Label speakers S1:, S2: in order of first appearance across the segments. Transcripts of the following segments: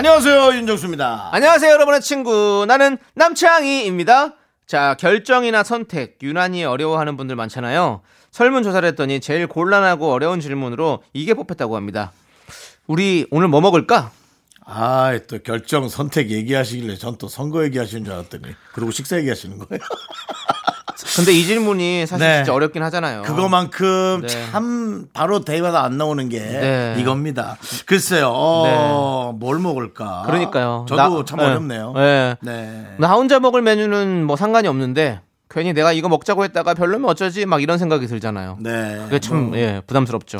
S1: 안녕하세요 윤정수입니다.
S2: 안녕하세요, 여러분의 친구. 나는 남창희입니다. 자, 결정이나 선택, 유난히 어려워하는 분들 많잖아요. 설문 조사를 했더니 제일 곤란하고 어려운 질문으로 이게 뽑혔다고 합니다. 우리 오늘 뭐 먹을까?
S1: 아 또 결정 선택 얘기하시길래 전 또 선거 얘기하시는 줄 알았더니 그리고 식사 얘기하시는 거예요.
S2: 근데 이 질문이 사실
S1: 네.
S2: 진짜 어렵긴 하잖아요.
S1: 그거만큼
S2: 네.
S1: 참 바로 대화가 안 나오는 게
S2: 네.
S1: 이겁니다. 글쎄요, 어, 뭘 먹을까?
S2: 그러니까요.
S1: 저도
S2: 나-
S1: 참
S2: 네.
S1: 어렵네요.
S2: 네.
S1: 네.
S2: 나 혼자 먹을 메뉴는 뭐 상관이 없는데 괜히 내가 이거 먹자고 했다가 별로면 어쩌지? 막 이런 생각이 들잖아요.
S1: 네.
S2: 그게 참
S1: 뭐,
S2: 예, 부담스럽죠.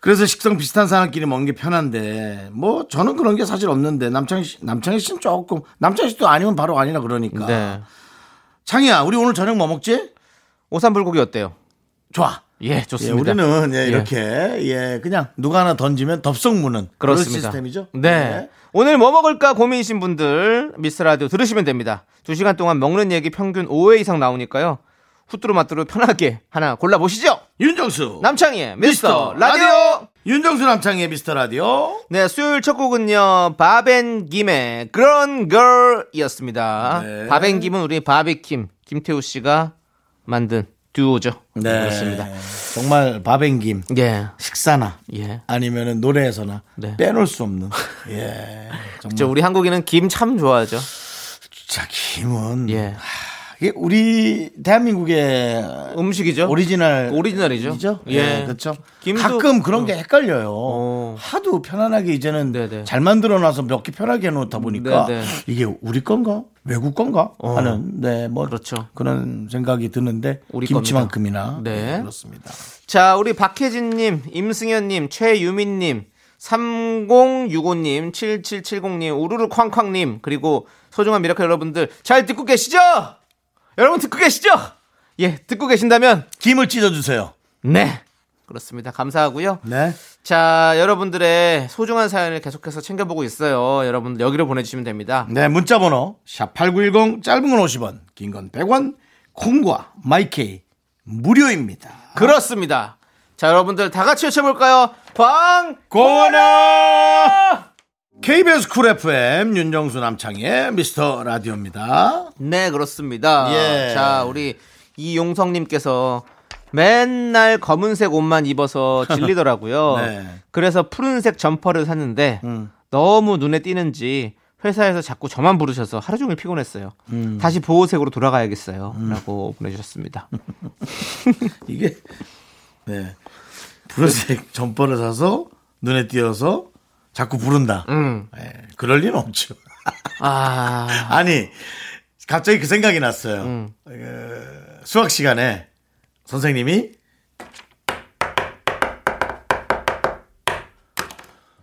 S1: 그래서 식성 비슷한 사람끼리 먹는 게 편한데 뭐 저는 그런 게 사실 없는데 남창희 씨, 남창희 씨는 조금 남창희 씨도 아니면 바로 아니라 그러니까.
S2: 네.
S1: 창희야, 우리 오늘 저녁 뭐 먹지?
S2: 오삼불고기 어때요?
S1: 좋아.
S2: 예,
S1: 예,
S2: 좋습니다.
S1: 우리는 예,
S2: 예.
S1: 이렇게 예 그냥 누가 하나 던지면 덥석 무는 그런. 시스템이죠.
S2: 네. 오늘 뭐 먹을까 고민이신 분들 미스 라디오 들으시면 됩니다. 두 시간 동안 먹는 얘기 평균 5회 이상 나오니까요. 후뚜루 마뚜루 편하게 하나 골라 보시죠.
S1: 윤정수
S2: 남창희의 미스터 라디오.
S1: 윤정수 남창희의 미스터 라디오.
S2: 네, 수요일 첫 곡은요. 바벤김의 그런 걸이었습니다.
S1: 네.
S2: 바벤김은 우리 바비킴 김태우 씨가 만든 듀오죠.
S1: 네.
S2: 그렇습니다.
S1: 정말 밥 and 김
S2: 예.
S1: 식사나
S2: 예.
S1: 아니면은 노래에서나
S2: 네.
S1: 빼놓을 수 없는 예 정말
S2: 저 우리 한국인은 김 참 좋아하죠.
S1: 진짜 김은
S2: 예.
S1: 이게 우리 대한민국의
S2: 음식이죠.
S1: 오리지널
S2: 오리지널이죠.
S1: 이죠?
S2: 예.
S1: 예, 그렇죠.
S2: 김도-
S1: 가끔 그런 게
S2: 어.
S1: 헷갈려요.
S2: 어.
S1: 하도 편안하게 이제는
S2: 네네.
S1: 잘 만들어놔서 몇 개 편하게 해놓다 보니까
S2: 네네.
S1: 이게 우리 건가 외국 건가
S2: 어.
S1: 하는 네뭐
S2: 그렇죠.
S1: 그런 생각이 드는데
S2: 우리
S1: 김치만큼이나.
S2: 네.
S1: 네, 그렇습니다.
S2: 자, 우리 박혜진님, 임승현님, 최유민님, 3065님, 7770님, 우르르 쾅쾅님, 그리고 소중한 미라클 여러분들 잘 듣고 계시죠? 여러분 듣고 계시죠? 예, 듣고 계신다면,
S1: 김을 찢어주세요.
S2: 네. 그렇습니다. 감사하고요.
S1: 네.
S2: 자, 여러분들의 소중한 사연을 계속해서 챙겨보고 있어요. 여러분들 여기로 보내주시면 됩니다.
S1: 네, 문자번호 샵8910 짧은 건 50원, 긴 건 100원, 콩과 My K 무료입니다.
S2: 그렇습니다. 자, 여러분들 다 같이 외쳐볼까요? 광!
S1: 고나 KBS 쿨 FM 윤정수 남창희의 미스터 라디오입니다.
S2: 네, 그렇습니다.
S1: 예.
S2: 자, 우리 이용성님께서 맨날 검은색 옷만 입어서 질리더라고요.
S1: 네.
S2: 그래서 푸른색 점퍼를 샀는데
S1: 음.
S2: 너무 눈에 띄는지 회사에서 자꾸 저만 부르셔서 하루 종일 피곤했어요.
S1: 음.
S2: 다시 보호색으로 돌아가야겠어요. 라고 보내주셨습니다.
S1: 이게 네 푸른색 점퍼를 사서 눈에 띄어서 자꾸 부른다.
S2: 음.
S1: 네, 그럴 리는 없죠.
S2: 아,
S1: 아니 갑자기 그 생각이 났어요.
S2: 음.
S1: 그, 수학 시간에 선생님이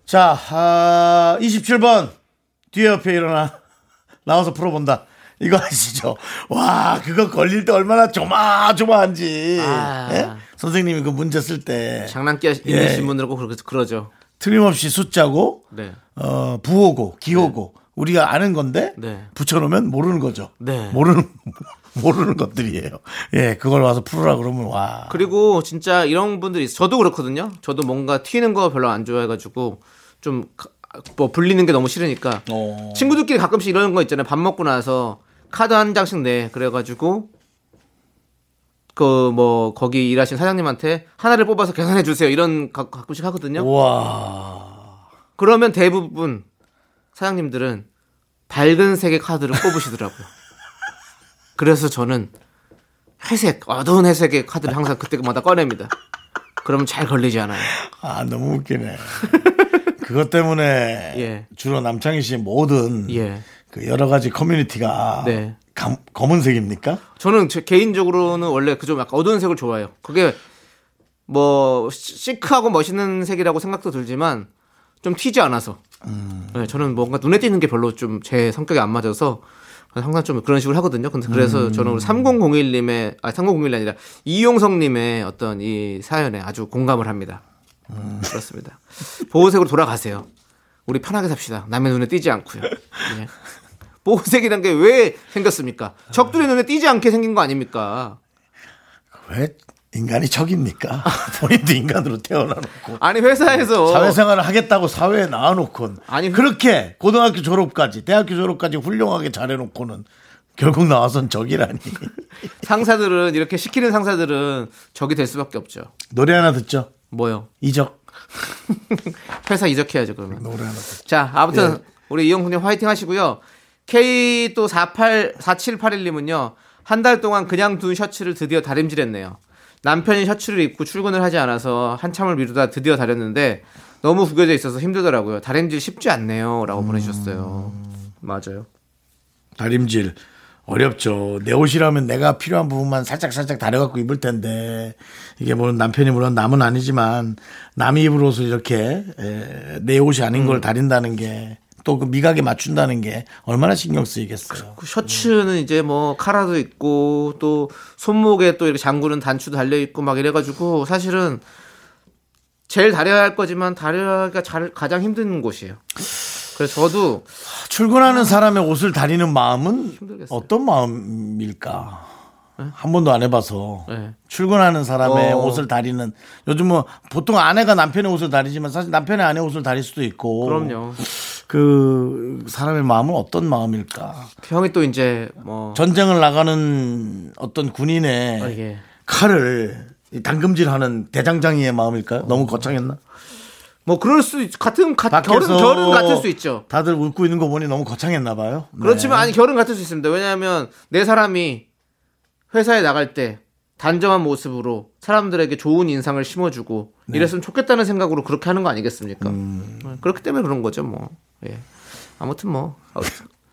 S1: 자 아, 27번 뒤에 옆에 일어나 나와서 풀어본다. 이거 아시죠? 와 그거 걸릴 때 얼마나 조마조마한지
S2: 아.
S1: 예? 선생님이 그 문제 쓸 때
S2: 장난기 있는
S1: 예.
S2: 분들하고 그러, 그러죠.
S1: 틀림없이 숫자고
S2: 네.
S1: 어, 부호고 기호고 우리가 아는 건데
S2: 네.
S1: 붙여놓으면 모르는 거죠.
S2: 네.
S1: 모르는 모르는 것들이에요. 예, 그걸 와서 풀으라 그러면 와.
S2: 그리고 진짜 이런 분들이 있어요. 저도 그렇거든요. 저도 뭔가 튀는 거 별로 안 좋아해가지고 좀 뭐 불리는 게 너무 싫으니까
S1: 어.
S2: 친구들끼리 가끔씩 이런 거 있잖아요. 밥 먹고 나서 카드 한 장씩 내 그래가지고 그 뭐 거기 일하신 사장님한테 하나를 뽑아서 계산해 주세요. 이런 가, 가끔씩 하거든요.
S1: 와.
S2: 그러면 대부분 사장님들은 밝은 색의 카드를 뽑으시더라고요. 그래서 저는 회색, 어두운 회색의 카드를 항상 그때마다 꺼냅니다. 그러면 잘 걸리지 않아요.
S1: 아, 너무 웃기네. 그것 때문에
S2: 예.
S1: 주로 남창희 씨의 모든
S2: 예.
S1: 그 여러 가지 커뮤니티가
S2: 네.
S1: 감- 검은색입니까?
S2: 저는 제 개인적으로는 원래 그 좀 약간 어두운 색을 좋아해요. 그게 뭐 시- 시크하고 멋있는 색이라고 생각도 들지만 좀 튀지 않아서. 네, 저는 뭔가 눈에 띄는 게 별로 좀 제 성격에 안 맞아서 항상 좀 그런 식으로 하거든요. 근데 그래서 저는 3001님의 아 3001이 아니라 이용성님의 어떤 이 사연에 아주 공감을 합니다. 그렇습니다. 보호색으로 돌아가세요. 우리 편하게 삽시다. 남의 눈에 띄지 않고요. 예. 보호색이란 게 왜 생겼습니까? 적들의 눈에 띄지 않게 생긴 거 아닙니까?
S1: 왜 인간이 적입니까? 본인도 인간으로 태어나놓고
S2: 아니 회사에서
S1: 사회생활을 하겠다고 사회에 나와놓고
S2: 아니,
S1: 그렇게 고등학교 졸업까지 대학교 졸업까지 훌륭하게 잘해놓고는 결국 나와선 적이라니
S2: 상사들은 이렇게 시키는 상사들은 적이 될 수밖에 없죠.
S1: 노래 하나 듣죠
S2: 뭐요?
S1: 이적
S2: 회사 이적해야죠 그러면.
S1: 노래 하나 듣죠
S2: 자, 아무튼 우리 이영훈님 화이팅 하시고요. K 또 48, 4781님은요. 한 달 동안 그냥 둔 셔츠를 드디어 다림질했네요. 남편이 셔츠를 입고 출근을 하지 않아서 한참을 미루다 드디어 다렸는데 너무 구겨져 있어서 힘들더라고요. 다림질 쉽지 않네요. 라고 보내주셨어요. 맞아요.
S1: 다림질 어렵죠. 내 옷이라면 내가 필요한 부분만 살짝 살짝 다려갖고 입을 텐데 이게 물론 남편이 물론 남은 아니지만 남이 입을 옷을 이렇게 에, 내 옷이 아닌 걸 다린다는 게 또 그 미각에 맞춘다는 게 얼마나 신경 쓰이겠어요.
S2: 그 셔츠는 이제 뭐 카라도 있고 또 손목에 또 이렇게 잠그는 단추도 달려 있고 막 이래가지고 사실은 제일 다려야 할 거지만 다려야가 잘 가장 힘든 곳이에요. 그래서 저도
S1: 출근하는 사람의 옷을 다리는 마음은
S2: 힘들겠어요.
S1: 어떤 마음일까? 한 번도 안 해봐서
S2: 네.
S1: 출근하는 사람의
S2: 어.
S1: 옷을 다리는 요즘 뭐 보통 아내가 남편의 옷을 다리지만 사실 남편의 아내 옷을 다릴 수도 있고
S2: 그럼요.
S1: 그 사람의 마음은 어떤 마음일까?
S2: 형이 또 이제 뭐
S1: 전쟁을 나가는 어떤 군인의
S2: 어, 이게
S1: 칼을 당금질하는 대장장이의 마음일까요? 너무 거창했나?
S2: 뭐 그럴 수 있, 같은 가, 결은 결은 같을 수 있죠.
S1: 다들 웃고 있는 거 보니 너무 거창했나 봐요. 네.
S2: 그렇지만 아니 결은 같을 수 있습니다. 왜냐하면 내 사람이 회사에 나갈 때 단정한 모습으로 사람들에게 좋은 인상을 심어주고
S1: 네.
S2: 이랬으면 좋겠다는 생각으로 그렇게 하는 거 아니겠습니까?
S1: 음.
S2: 네, 그렇기 때문에 그런 거죠, 뭐. 예. 아무튼 뭐. 어,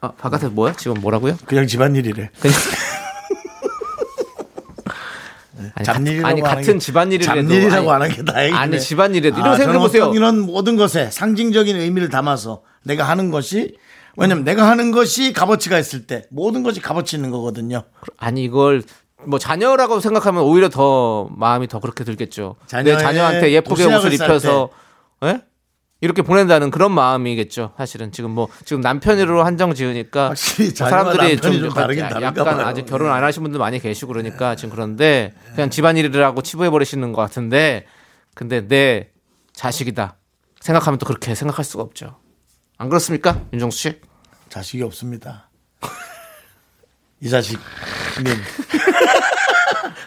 S2: 아, 바깥에 뭐야? 지금 뭐라고요?
S1: 그냥 집안일이래.
S2: 그냥 아니,
S1: 잡일이라고
S2: 아니
S1: 하는
S2: 같은
S1: 게-
S2: 집안일이라도
S1: 잡일이라고
S2: 아니,
S1: 하는 게 다행이네.
S2: 아니 집안일이라도 이런
S1: 아,
S2: 생각해 보세요.
S1: 이런 모든 것에 상징적인 의미를 담아서 내가 하는 것이 왜냐면 내가 하는 것이 값어치가 있을 때 모든 것이 값어치 있는 거거든요.
S2: 아니 이걸 뭐 자녀라고 생각하면 오히려 더 마음이 더 그렇게 들겠죠. 내 자녀한테 예쁘게 옷을
S1: 쌀
S2: 입혀서 예? 이렇게 보낸다는 그런 마음이겠죠. 사실은 지금 뭐 지금 남편으로 한정 지으니까
S1: 확실히
S2: 뭐 사람들이
S1: 좀
S2: 약간-
S1: 다르긴
S2: 약간
S1: 봐요.
S2: 아직 결혼 안 하신 분들 많이 계시고 그러니까 지금 그런데 그냥 집안일이라고 치부해 버리시는 것 같은데 근데 내 자식이다 생각하면 또 그렇게 생각할 수가 없죠. 안 그렇습니까, 윤정수 씨?
S1: 자식이 없습니다. 이 자식님.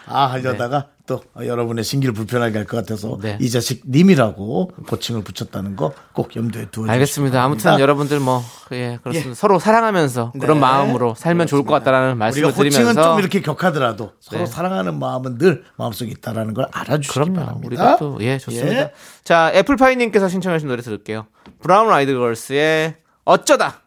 S1: 아 하려다가 또 여러분의 신기를 불편하게 할 것 같아서
S2: 네.
S1: 이 자식 님이라고 호칭을 붙였다는 거 꼭 염두에 두어
S2: 알겠습니다. 아무튼 여러분,들 뭐, 예, 그렇습니다. 서로 사랑하면서 그런
S1: 네.
S2: 마음으로 살면 좋을 것 같다라는
S1: 우리가
S2: 말씀을
S1: 호칭은
S2: 드리면서.
S1: 좀 이렇게 격하더라도 서로
S2: 네.
S1: 사랑하는 마음은 늘 마음속에 있다라는 걸 알아주시기
S2: 그럼요.
S1: 바랍니다.
S2: 우리가 또, 예, 좋습니다.
S1: 예.
S2: 자, 애플파이 님께서 신청하신 노래 들을게요. 브라운 아이드 걸스의 어쩌다.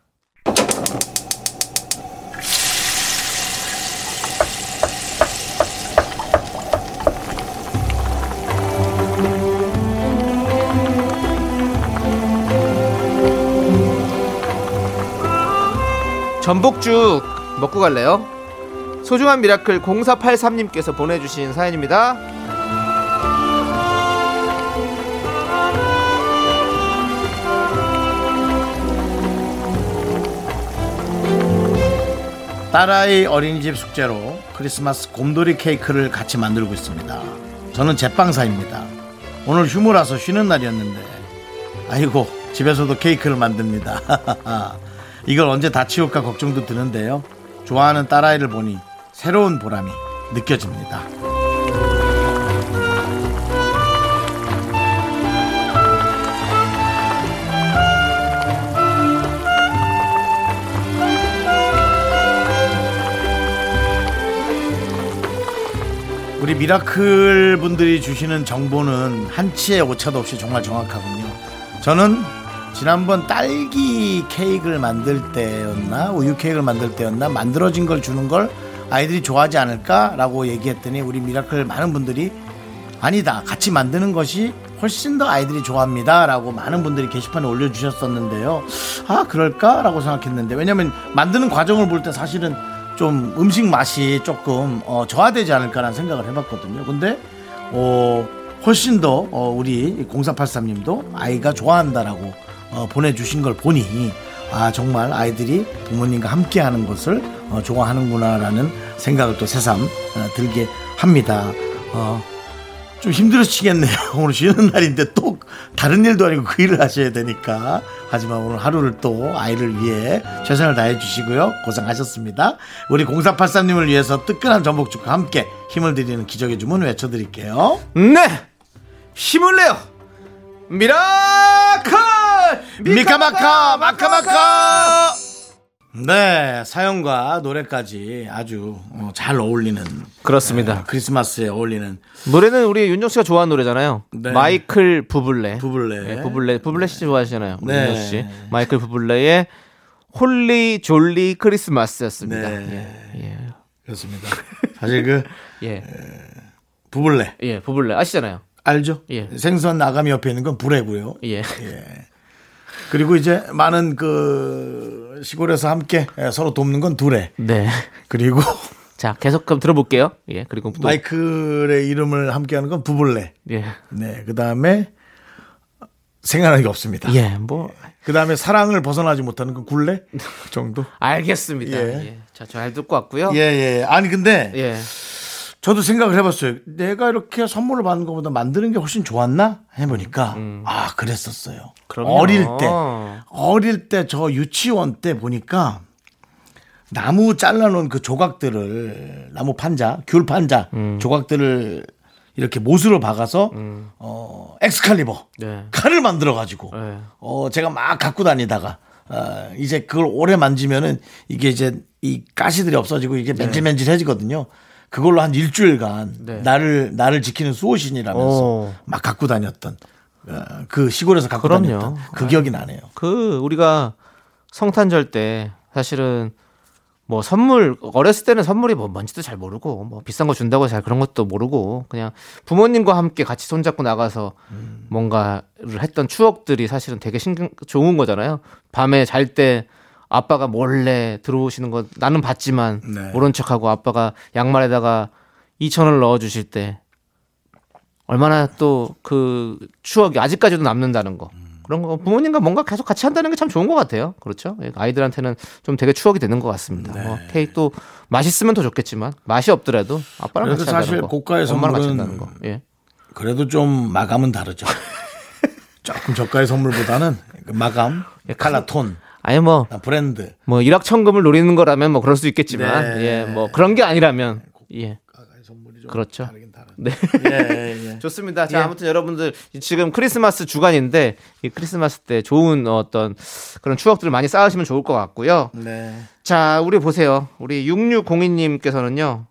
S2: 전복죽 먹고 갈래요? 소중한 미라클 0483님께서 보내주신 사연입니다.
S1: 딸아이 어린이집 숙제로 크리스마스 곰돌이 케이크를 같이 만들고 있습니다. 저는 제빵사입니다. 오늘 휴무라서 쉬는 날이었는데 아이고 집에서도 케이크를 만듭니다. 이걸 언제 다 치울까 걱정도 드는데요. 좋아하는 딸아이를 보니 새로운 보람이 느껴집니다. 우리 미라클 분들이 주시는 정보는 한치의 오차도 없이 정말 정확하군요. 저는 지난번 딸기 케이크를 만들 때였나 우유 케이크를 만들 때였나 만들어진 걸 주는 걸 아이들이 좋아하지 않을까라고 얘기했더니 우리 미라클 많은 분들이 아니다 같이 만드는 것이 훨씬 더 아이들이 좋아합니다라고 많은 분들이 게시판에 올려주셨었는데요. 아 그럴까라고 생각했는데 왜냐면 만드는 과정을 볼 때 사실은 좀 음식 맛이 조금 어, 저하되지 않을까라는 생각을 해봤거든요. 근데 어, 훨씬 더 어, 우리 0483님도 아이가 좋아한다라고 어, 보내주신 걸 보니 아 정말 아이들이 부모님과 함께하는 것을 어, 좋아하는구나라는 생각을 또 새삼 어, 들게 합니다. 어, 좀 힘들어지겠네요. 오늘 쉬는 날인데 또 다른 일도 아니고 그 일을 하셔야 되니까. 하지만 오늘 하루를 또 아이를 위해 최선을 다해 주시고요. 고생하셨습니다. 우리 0483님을 위해서 뜨끈한 전복죽과 함께 힘을 드리는 기적의 주문 외쳐드릴게요.
S2: 네! 힘을 내요! miracle!
S1: 미카마카 마카마카 네 사연과 노래까지 아주 어, 잘 어울리는
S2: 그렇습니다.
S1: 어, 크리스마스에 어울리는
S2: 노래는 우리 윤정 씨가 좋아하는 노래잖아요.
S1: 네.
S2: 마이클 부블레.
S1: 부블레.
S2: 네, 부블레. 부블레 씨 좋아하시잖아요. 우리
S1: 네.
S2: 윤정 씨. 마이클 부블레의 Holly Jolly Christmas였습니다.
S1: 네.
S2: 예. 예.
S1: 그렇습니다 사실 그
S2: 예.
S1: 부블레
S2: 예, 부블레 아시잖아요.
S1: 알죠?
S2: 예.
S1: 생선 아가미 옆에 있는 건 부레고요.
S2: 예.
S1: 그리고 이제 많은 그 시골에서 함께 서로 돕는 건 두레.
S2: 네.
S1: 그리고
S2: 자, 계속 그럼 들어볼게요. 예. 그리고 또
S1: 마이클의 이름을 함께하는 건 부블레.
S2: 예.
S1: 네, 그 다음에 생각나는 게 없습니다.
S2: 예, 뭐
S1: 그 다음에 사랑을 벗어나지 못하는 건 굴레 그 정도.
S2: 알겠습니다.
S1: 예.
S2: 예. 자, 잘 듣고 왔고요.
S1: 예, 예. 아니 근데
S2: 예.
S1: 저도 생각을 해봤어요. 내가 이렇게 선물을 받는 것보다 만드는 게 훨씬 좋았나 해보니까 아 그랬었어요.
S2: 음. 그럼요.
S1: 어릴 때, 어릴 때 저 유치원 때 보니까 나무 잘라놓은 그 조각들을 나무 판자, 귤 판자
S2: 음.
S1: 조각들을 이렇게 못으로 박아서 어 엑스칼리버
S2: 네.
S1: 칼을 만들어 가지고
S2: 네.
S1: 어 제가 막 갖고 다니다가 어, 이제 그걸 오래 만지면은 이게 이제 이 가시들이 없어지고 이게 맨질맨질해지거든요. 그걸로 한 일주일간
S2: 네.
S1: 나를 나를 지키는 수호신이라면서
S2: 오.
S1: 막 갖고 다녔던 어, 그 시골에서 갖고
S2: 그럼요.
S1: 다녔던 그 기억이 나네요.
S2: 그 우리가 성탄절 때 사실은 뭐 선물 어렸을 때는 선물이 뭐 뭔지도 잘 모르고 뭐 비싼 거 준다고 잘 그런 것도 모르고 그냥 부모님과 함께 같이 손잡고 나가서 뭔가를 했던 추억들이 사실은 되게 신경 좋은 거잖아요. 밤에 잘 때 아빠가 몰래 들어오시는 거 나는 봤지만
S1: 네.
S2: 모른 척하고 아빠가 양말에다가 2천 원을 넣어 주실 때 얼마나 또 그 추억이 아직까지도 남는다는 거. 그런 거 부모님과 뭔가 계속 같이 한다는 게 참 좋은 것 같아요. 그렇죠? 예, 아이들한테는 좀 되게 추억이 되는 것 같습니다.
S1: 네.
S2: 뭐 케이크도 맛있으면 더 좋겠지만 맛이 없더라도 아빠랑 같이 한다는
S1: 사실
S2: 거,
S1: 고가의
S2: 엄마랑 같이
S1: 선물은
S2: 한다는 거. 예.
S1: 그래도 좀 마감은 다르죠. 조금 저가의 선물보다는 그 마감,
S2: 예,
S1: 칼라톤,
S2: 아니 뭐
S1: 브랜드.
S2: 뭐 일확천금을 노리는 거라면 뭐 그럴 수 있겠지만
S1: 네.
S2: 예, 뭐 그런 게 아니라면 예. 그렇죠.
S1: 다르긴 다르.
S2: 네.
S1: 예, 예.
S2: 좋습니다. 자, 아무튼 여러분들 지금 크리스마스 주간인데 이 크리스마스 때 좋은 어떤 그런 추억들을 많이 쌓으시면 좋을 것 같고요.
S1: 네.
S2: 자, 우리 보세요. 우리 6602님께서는요.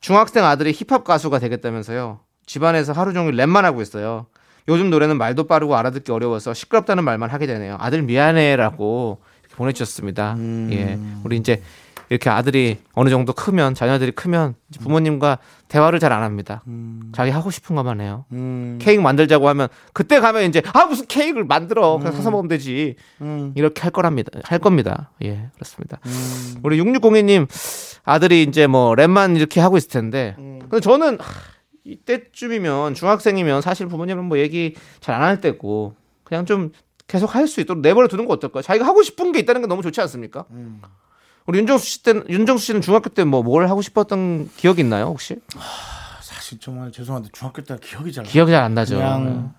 S2: 중학생 아들이 힙합 가수가 되겠다면서요. 집안에서 하루 종일 랩만 하고 있어요. 요즘 노래는 말도 빠르고 알아듣기 어려워서 시끄럽다는 말만 하게 되네요. 아들 미안해라고 보내주셨습니다. 예, 우리 이제 이렇게 아들이 어느 정도 크면 자녀들이 크면 부모님과 대화를 잘 안 합니다. 자기 하고 싶은 것만 해요.
S1: 음.
S2: 케이크 만들자고 하면 그때 가면 이제 아 무슨 케이크를 만들어. 그냥 사서 먹으면 되지. 이렇게 할 거랍니다. 할 겁니다. 예 그렇습니다. 우리 6602님 아들이 이제 뭐 랩만 이렇게 하고 있을 텐데 근데 저는 하, 이때쯤이면 중학생이면 사실 부모님은 뭐 얘기 잘 안 할 때고 그냥 좀 계속 할 수 있도록 내버려 두는 거 어떨까요 자기가 하고 싶은 게 있다는 게 너무 좋지 않습니까 우리 윤정수 씨 때는 윤정수 씨는 중학교 때 뭐 뭘 하고 싶었던 기억이 있나요 혹시
S1: 사실 정말 죄송한데 중학교 때 기억이 잘.
S2: 기억이 잘 안 나죠
S1: 그냥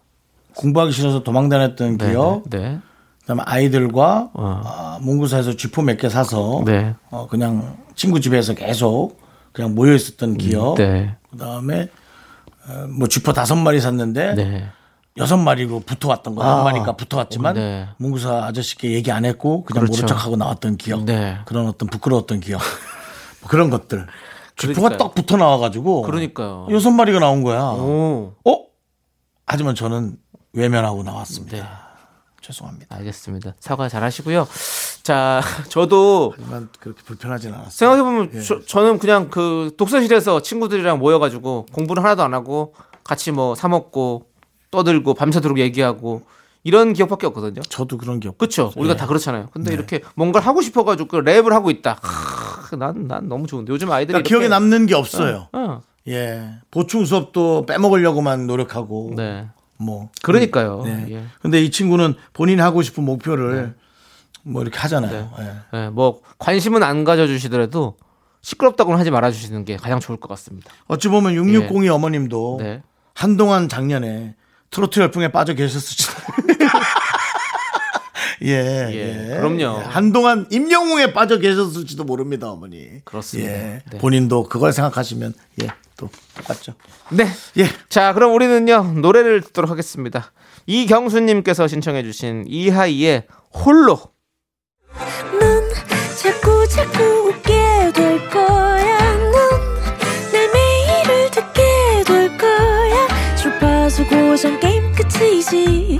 S1: 공부하기 싫어서 도망 다녔던
S2: 네,
S1: 기억.
S2: 네.
S1: 그다음에 아이들과
S2: 어.
S1: 아, 문구사에서 쥐포 몇 개 사서
S2: 네.
S1: 어, 그냥 친구 집에서 계속 그냥 모여 있었던 기억.
S2: 네.
S1: 그다음에 어, 뭐 쥐포 다섯 마리 샀는데
S2: 네.
S1: 여섯 마리로 붙어왔던 거. 한
S2: 아.
S1: 마리가 붙어왔지만
S2: 네.
S1: 문구사 아저씨께 얘기 안 했고 그냥
S2: 그렇죠.
S1: 모른 척하고 나왔던 기억.
S2: 네.
S1: 그런 어떤 부끄러웠던 기억. 뭐 그런 것들. 쥐포가. 떡 붙어 나와가지고
S2: 그러니까요.
S1: 여섯 마리가 나온 거야.
S2: 오.
S1: 어? 하지만 저는 외면하고 나왔습니다.
S2: 네.
S1: 죄송합니다.
S2: 알겠습니다. 사과 잘 하시고요. 자, 저도
S1: 하지만 그렇게 불편하진 않았어요.
S2: 생각해 보면
S1: 예.
S2: 저, 저는 그냥 그 독서실에서 친구들이랑 모여 가지고 공부를 하나도 안 하고 같이 뭐 사 먹고 떠들고 밤새도록 얘기하고 이런 기억밖에 없거든요.
S1: 저도 그런 기억.
S2: 그렇죠. 우리가
S1: 네.
S2: 다 그렇잖아요. 근데 이렇게 뭔가를 하고 싶어가지고 그 랩을 하고 있다. 난, 난 너무 좋은데 요즘 아이들이
S1: 그러니까 기억에 남는 게 없어요.
S2: 어,
S1: 예. 보충 수업도 빼먹으려고만 노력하고.
S2: 네.
S1: 뭐.
S2: 그러니까요.
S1: 네.
S2: 예.
S1: 근데 이 친구는 본인이 하고 싶은 목표를 뭐 이렇게 하잖아요. 예.
S2: 예, 뭐 관심은 안 가져주시더라도 시끄럽다고는 하지 말아주시는 게 가장 좋을 것 같습니다.
S1: 어찌 보면 6602 어머님도
S2: 네.
S1: 한동안 작년에 트로트 열풍에 빠져 계셨을지도. 예,
S2: 예,
S1: 예.
S2: 그럼요.
S1: 예, 한동안 임영웅에 빠져 계셨을지도 모릅니다, 어머니.
S2: 그렇습니다.
S1: 예.
S2: 네.
S1: 본인도 그걸 생각하시면 예, 또 똑같죠.
S2: 네.
S1: 예.
S2: 자, 그럼 우리는요, 노래를 듣도록 하겠습니다. 이경수님께서 신청해주신 이하이의 홀로.
S3: 넌 자꾸 자꾸 웃게 될 거야. 넌내 매일을 듣게 될 거야. 주파수 고정 게임 끝이지.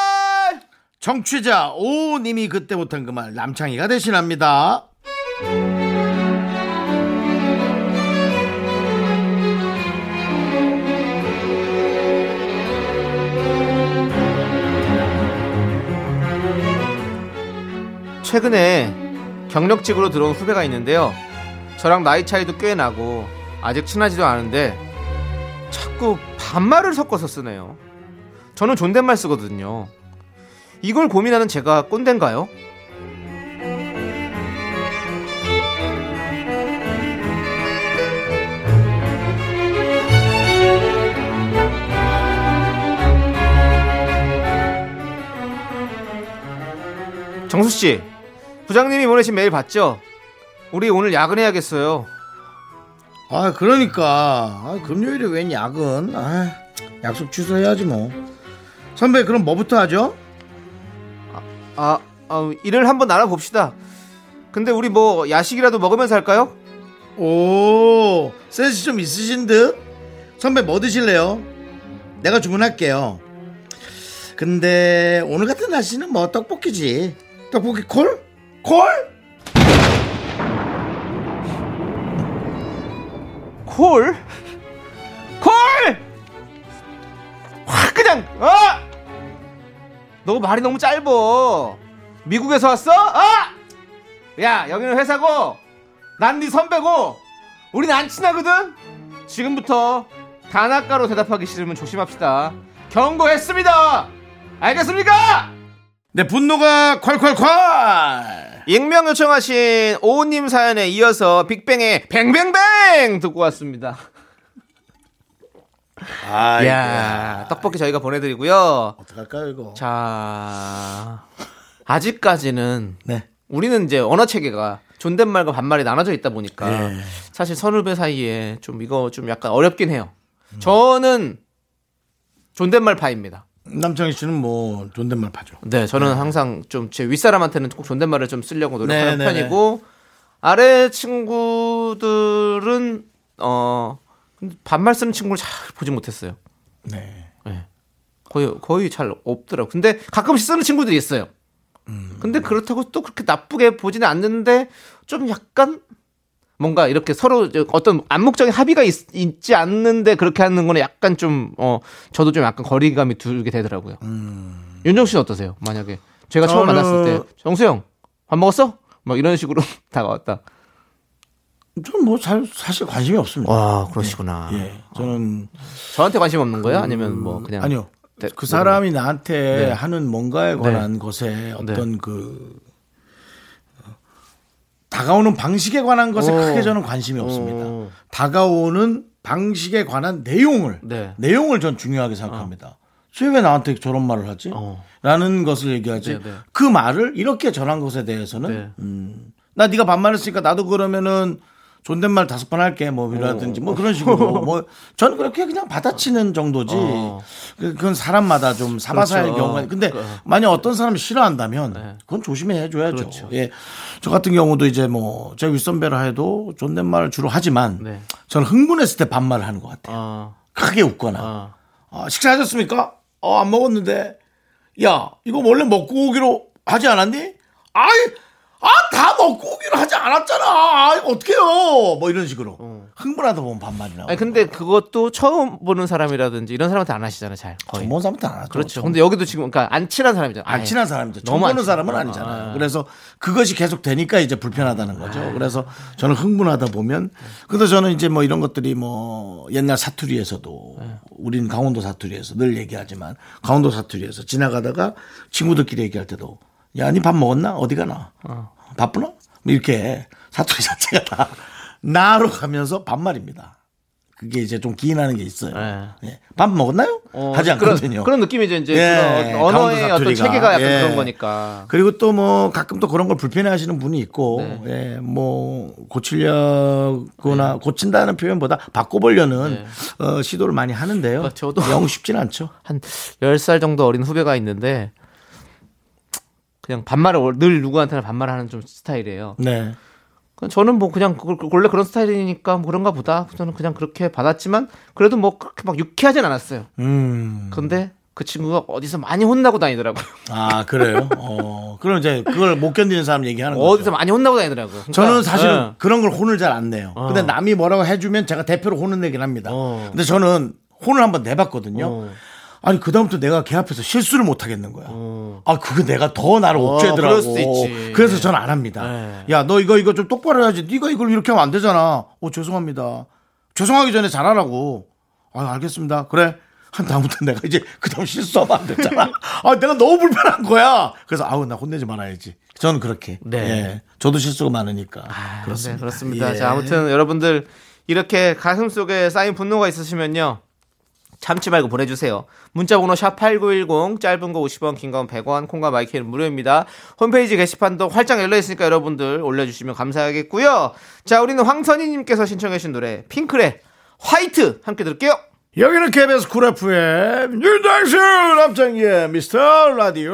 S1: 정취자 오님이 그때 못한 그 말 남창희가 대신합니다.
S2: 최근에 경력직으로 들어온 후배가 있는데요. 저랑 나이 차이도 꽤 나고 아직 친하지도 않은데 자꾸 반말을 섞어서 쓰네요. 저는 존댓말 쓰거든요. 이걸 고민하는 제가 꼰대인가요? 정수 씨, 부장님이 보내신 메일 봤죠? 우리 오늘 야근해야겠어요.
S1: 아 그러니까 아, 금요일에 웬 야근? 아, 약속 취소해야지 뭐. 선배 그럼 뭐부터 하죠?
S2: 아, 아, 일을 한번 나눠봅시다. 근데 우리 뭐 야식이라도 먹으면서 할까요?
S1: 오 센스 좀 있으신 듯. 선배 뭐 드실래요? 내가 주문할게요. 근데 오늘 같은 날씨는 뭐 떡볶이지. 떡볶이 콜? 콜?
S2: 콜? 콜! 확 그냥 어! 너 말이 너무 짧어. 미국에서 왔어? 아! 야 여기는 회사고 난 네 선배고 우린 안 친하거든. 지금부터 단아가로 대답하기 싫으면 조심합시다. 경고했습니다. 알겠습니까?
S1: 내 분노가 콸콸콸.
S2: 익명 요청하신 오님 사연에 이어서 빅뱅의 뱅뱅뱅 듣고 왔습니다.
S1: 아,
S2: 이야, 떡볶이 저희가 보내드리고요.
S1: 어떡할까요 이거?
S2: 자, 아직까지는
S1: 네.
S2: 우리는 이제 언어 체계가 존댓말과 반말이 나눠져 있다 보니까
S1: 네.
S2: 사실 선후배 사이에 좀 이거 좀 약간 어렵긴 해요. 저는 존댓말 파입니다.
S1: 남창희 씨는 뭐 존댓말 파죠.
S2: 네, 저는 항상 좀 제 윗사람한테는 꼭 존댓말을 좀 쓰려고 노력하는
S1: 네, 네,
S2: 편이고 아래 친구들은 어 반말 쓰는 친구를 잘 보지 못했어요.
S1: 네.
S2: 네. 거의 거의 잘 없더라고. 근데 가끔씩 쓰는 친구들이 있어요. 근데 그렇다고 또 그렇게 나쁘게 보지는 않는데 좀 약간 뭔가 이렇게 서로 어떤 암묵적인 합의가 있, 지 않는데 그렇게 하는 거는 약간 좀 어 저도 좀 약간 거리감이 들게 되더라고요. 윤정 씨는 어떠세요? 만약에 제가 처음
S1: 저는-
S2: 만났을 때 정수 형밥 먹었어? 막 이런 식으로 다가왔다.
S1: 저는 뭐 잘, 사실 관심이 없습니다.
S2: 와 그러시구나.
S1: 예. 저는
S2: 저한테 관심 없는 거예요? 아니면 뭐 그냥
S1: 아니요.
S2: 네,
S1: 그 사람이 나한테
S2: 네.
S1: 하는 뭔가에 관한 것에 어떤 그 어, 다가오는 방식에 관한 것에
S2: 오.
S1: 크게 저는 관심이 없습니다.
S2: 오.
S1: 다가오는 방식에 관한 내용을
S2: 네.
S1: 내용을 전 중요하게 생각합니다. 쟤왜 나한테 저런 말을 하지?
S2: 어.
S1: 라는 것을 얘기하지.
S2: 네, 네.
S1: 그 말을 이렇게 전한 것에 대해서는
S2: 네.
S1: 음, 나 네가 반말했으니까 나도 그러면은 존댓말 다섯 번 할게 뭐 이라든지 뭐 그런 식으로 뭐 저는 그렇게 그냥 받아치는 정도지
S2: 어.
S1: 그- 그건 사람마다 좀 사바사의
S2: 그렇죠.
S1: 경우가 근데
S2: 그-
S1: 만약 어떤 사람이 싫어한다면 그건 조심해 줘야죠.
S2: 그렇죠.
S1: 예. 저 같은 경우도 이제 뭐 제가 윗선배라 해도 존댓말을 주로 하지만
S2: 네.
S1: 저는 흥분했을 때 반말을 하는 것 같아요.
S2: 어,
S1: 크게 웃거나
S2: 어.
S1: 아, 식사하셨습니까? 어, 안 먹었는데. 야, 이거 원래 먹고 오기로 하지 않았니? 아이, 아, 다 먹고 오기로 하지 않았잖아. 아, 이거 어떡해요. 뭐 이런 식으로. 흥분하다 보면 반말이 나와.
S2: 아니 근데 그것도 처음 보는 사람이라든지 이런 사람한테 안 하시잖아요, 잘 거의.
S1: 전문 사람한테 안 하죠.
S2: 그렇죠. 근데 여기도 지금 그러니까 안 친한 사람이잖아요.
S1: 안
S2: 아예.
S1: 친한 사람이죠. 처음
S2: 너무 안
S1: 보는
S2: 친한
S1: 사람은
S2: 사람.
S1: 아니잖아요.
S2: 아.
S1: 그래서 그것이 계속 되니까 이제 불편하다는 거죠. 그래서 저는 흥분하다 보면 근데 저는 이제 뭐 이런 것들이 뭐 옛날 사투리에서도 우린 강원도 사투리에서 늘 얘기하지만 강원도 사투리에서 지나가다가 친구들끼리 얘기할 때도 야, 니밥 먹었나? 어디 가나? 바쁘나? 뭐 이렇게 사투리 자체가 다 나로 가면서 반말입니다. 그게 이제 좀 기인하는 게 있어요.
S2: 네.
S1: 예. 밥 먹었나요?
S2: 어,
S1: 하지 않거든요.
S2: 그런, 그런 느낌이죠. 이제
S1: 예,
S2: 언어의 어떤. 체계가 약간
S1: 예.
S2: 그런 거니까.
S1: 그리고 또 뭐 가끔 또 그런 걸 불편해 하시는 분이 있고,
S2: 네.
S1: 예, 뭐 고치려거나 고친다는 표현보다 바꿔보려는 어, 시도를 많이 하는데요.
S2: 네. 어, 저도.
S1: 영 쉽진 않죠.
S2: 한 10살 정도 어린 후배가 있는데 그냥 반말을 늘 누구한테나 반말하는 좀 스타일이에요.
S1: 네.
S2: 저는 뭐 그냥 그걸 원래 그런 스타일이니까 뭐 그런가 보다. 저는 그냥 그렇게 받았지만 그래도 뭐 그렇게 막 유쾌하진 않았어요.
S1: 음.
S2: 근데 그 친구가 어디서 많이 혼나고 다니더라고요.
S1: 아, 그래요? 어, 그럼 이제 그걸 못 견디는 사람 얘기하는 거죠.
S2: 어디서 많이 혼나고 다니더라고요. 그러니까,
S1: 저는 사실은
S2: 예.
S1: 그런 걸 혼을 잘 안 내요.
S2: 어.
S1: 근데 남이 뭐라고 해주면 제가 대표로 혼을 내긴 합니다.
S2: 어.
S1: 근데 저는 혼을 한번 내봤거든요.
S2: 어.
S1: 아니, 그다음부터 내가 걔 앞에서 실수를 못 하겠는 거야.
S2: 어.
S1: 아, 그거 내가 더 나를
S2: 어,
S1: 옥죄더라고.
S2: 그럴 수도 있지.
S1: 그래서 저는 안 합니다.
S2: 네.
S1: 야, 너 이거 이거 좀 똑바로 해야지. 네가 이걸 이렇게 하면 안 되잖아. 어, 죄송합니다. 죄송하기 전에 잘하라고. 아, 알겠습니다. 그래. 한 다음부터 내가 이제 그다음 실수하면 안 됐잖아. 아, 내가 너무 불편한 거야. 그래서 아우 나 혼내지 말아야지. 저는 그렇게.
S2: 네.
S1: 예. 저도 실수가 많으니까.
S2: 아,
S1: 그렇습니다.
S2: 네, 그렇습니다.
S1: 예.
S2: 자, 아무튼 여러분들 이렇게 가슴 속에 쌓인 분노가 있으시면요. 참지 말고 보내주세요. 문자번호 샵8910 짧은 거 50원 긴 건 100원 콩과 마이크는 무료입니다. 홈페이지 게시판도 활짝 열려있으니까 여러분들 올려주시면 감사하겠고요. 자 우리는 황선희님께서 신청해 주신 노래 핑클의 White 함께 들을게요.
S1: 여기는 KBS Cool FM 윤정수 남창희의 미스터 라디오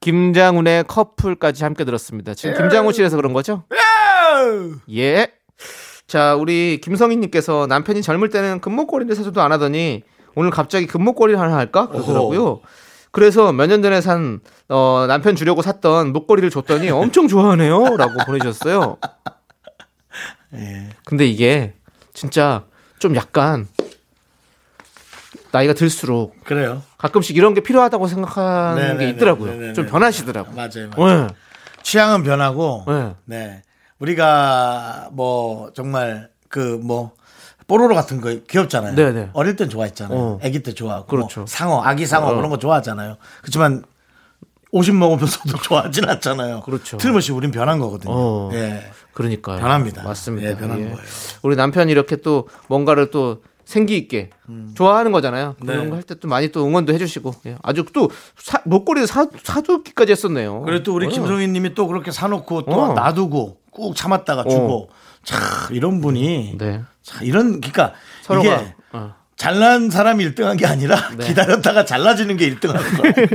S2: 김장훈의 커플까지 함께 들었습니다. 지금 김장훈 씨에서 그런 거죠? 예. 자, 우리 김성희님께서 남편이 젊을 때는 금목걸이를 사줘도 안 하더니 오늘 갑자기 금목걸이를 하나 할까? 그러더라고요. 그래서 몇 년 전에 산, 어, 남편 주려고 샀던 목걸이를 줬더니 엄청 좋아하네요. 라고 보내주셨어요. 근데 이게 진짜 좀 약간 나이가 들수록
S1: 그래요
S2: 가끔씩 이런 게 필요하다고 생각하는 게
S1: 네네네.
S2: 있더라고요.
S1: 네네네.
S2: 좀 변하시더라고요.
S1: 맞아요, 맞아요.
S2: 네.
S1: 취향은 변하고
S2: 네.
S1: 네 우리가 뭐 정말 그뭐 뽀로로 같은 거 귀엽잖아요.
S2: 네네.
S1: 어릴 땐 좋아했잖아요.
S2: 어.
S1: 아기 때 좋아하고
S2: 그렇죠.
S1: 뭐 상어, 아기 상어
S2: 어.
S1: 그런 거 좋아하잖아요. 그렇지만 50 먹으면서도 좋아하진 않잖아요.
S2: 그렇죠.
S1: 틀림없이 우린 변한 거거든요.
S2: 어.
S1: 예.
S2: 그러니까요.
S1: 변합니다.
S2: 맞습니다.
S1: 예, 변하는
S2: 예.
S1: 거예요.
S2: 우리 남편이 이렇게 또 뭔가를 또 생기 있게 좋아하는 거잖아요. 그런
S1: 음. 네.
S2: 거할 때 또 많이 또 응원도 해주시고 예. 아주 또 사, 목걸이를 사, 사두기까지 했었네요.
S1: 또 우리
S2: 어.
S1: 김성희 님이 또 그렇게 사놓고 또
S2: 어.
S1: 놔두고 꾹 참았다가 주고 참 이런 분이
S2: 네.
S1: 참 이런 그러니까
S2: 서로가
S1: 이게
S2: 어.
S1: 잘난 사람이 1등한 게 아니라
S2: 네.
S1: 기다렸다가 잘나지는 게 1등하는 거예요.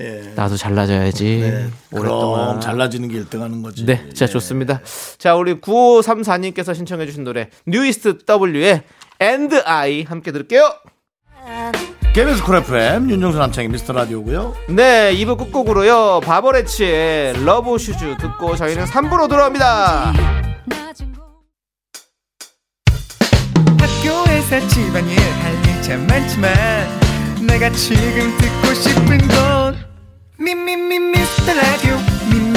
S2: 나도 잘나져야지.
S1: 네.
S2: 오랫동안.
S1: 그럼 잘나지는 게 1등하는 거지.
S2: 네, 자 좋습니다. 자 우리 9534님께서 신청해주신 노래 뉴이스트 W의 And I 함께 들을게요.
S1: KBS Cool FM 윤정수 남창희 미스터 라디오고요.
S2: 네, 2부 끝곡으로요 바버렛츠의 Love Shoes 듣고 저희는 3부로 돌아옵니다.
S4: 학교에서 집안일 할일참 많지만 내가 지금 듣고 싶은 건 미미미 미스터 라디오 미미미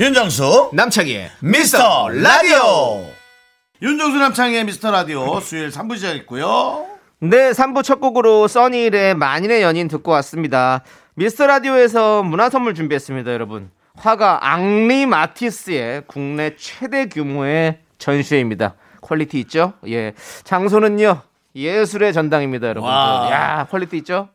S1: 윤정수
S2: 남창희의
S1: 미스터 라디오 윤정수 남창희의 미스터 라디오 수요일 3부 시작했고요
S2: 네, 3부 첫 곡으로 써니의 만인의 연인 듣고 왔습니다. 미스터 라디오에서 문화 선물 준비했습니다, 여러분. 화가 앙리 마티스의 국내 최대 규모의 전시회입니다. quality 있죠? 예. 장소는요, 예술의 전당입니다, 여러분.
S1: 와.
S2: 야, quality 있죠?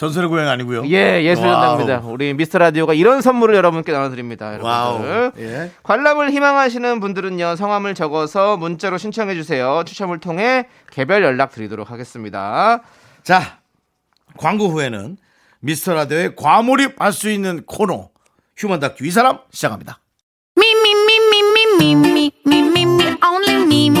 S1: 전설의 고향 아니고요
S2: 예, 예술의
S1: 와우.
S2: 전당입니다. 우리 미스터 라디오가 이런 선물을 여러분께 나눠드립니다, 여러분들.
S1: 예.
S2: 관람을 희망하시는 분들은요 성함을 적어서 문자로 신청해 주세요 추첨을 통해 개별 연락 드리도록 하겠습니다
S1: 자 광고 후에는 미스터 라디오에 과몰입할 수 있는 코너 휴먼 다큐 이 사람 시작합니다
S3: only me,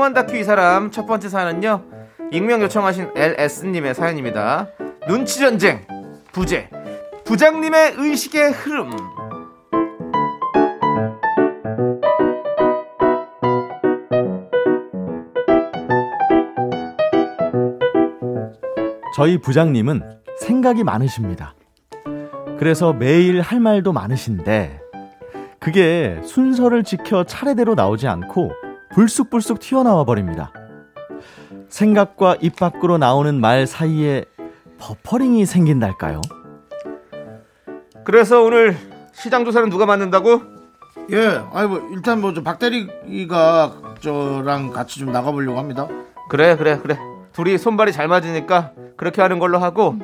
S2: 휴먼 다큐 이 사람 첫 번째 사연은요 익명 요청하신 LS님의 사연입니다 눈치 전쟁 부재 부장님의 의식의 흐름
S5: 저희 부장님은 생각이 많으십니다. 그래서 매일 할 말도 많으신데 그게 순서를 지켜 차례대로 나오지 않고 불쑥불쑥 튀어나와 버립니다. 생각과 입 밖으로 나오는 말 사이에 버퍼링이 생긴달까요?
S2: 그래서 오늘 시장 조사는 누가 맡는다고?
S1: 예 아니 뭐 일단 뭐저 박대리가 저랑 같이 좀 나가보려고 합니다
S2: 그래 그래 그래 둘이 손발이 잘 맞으니까 그렇게 하는 걸로 하고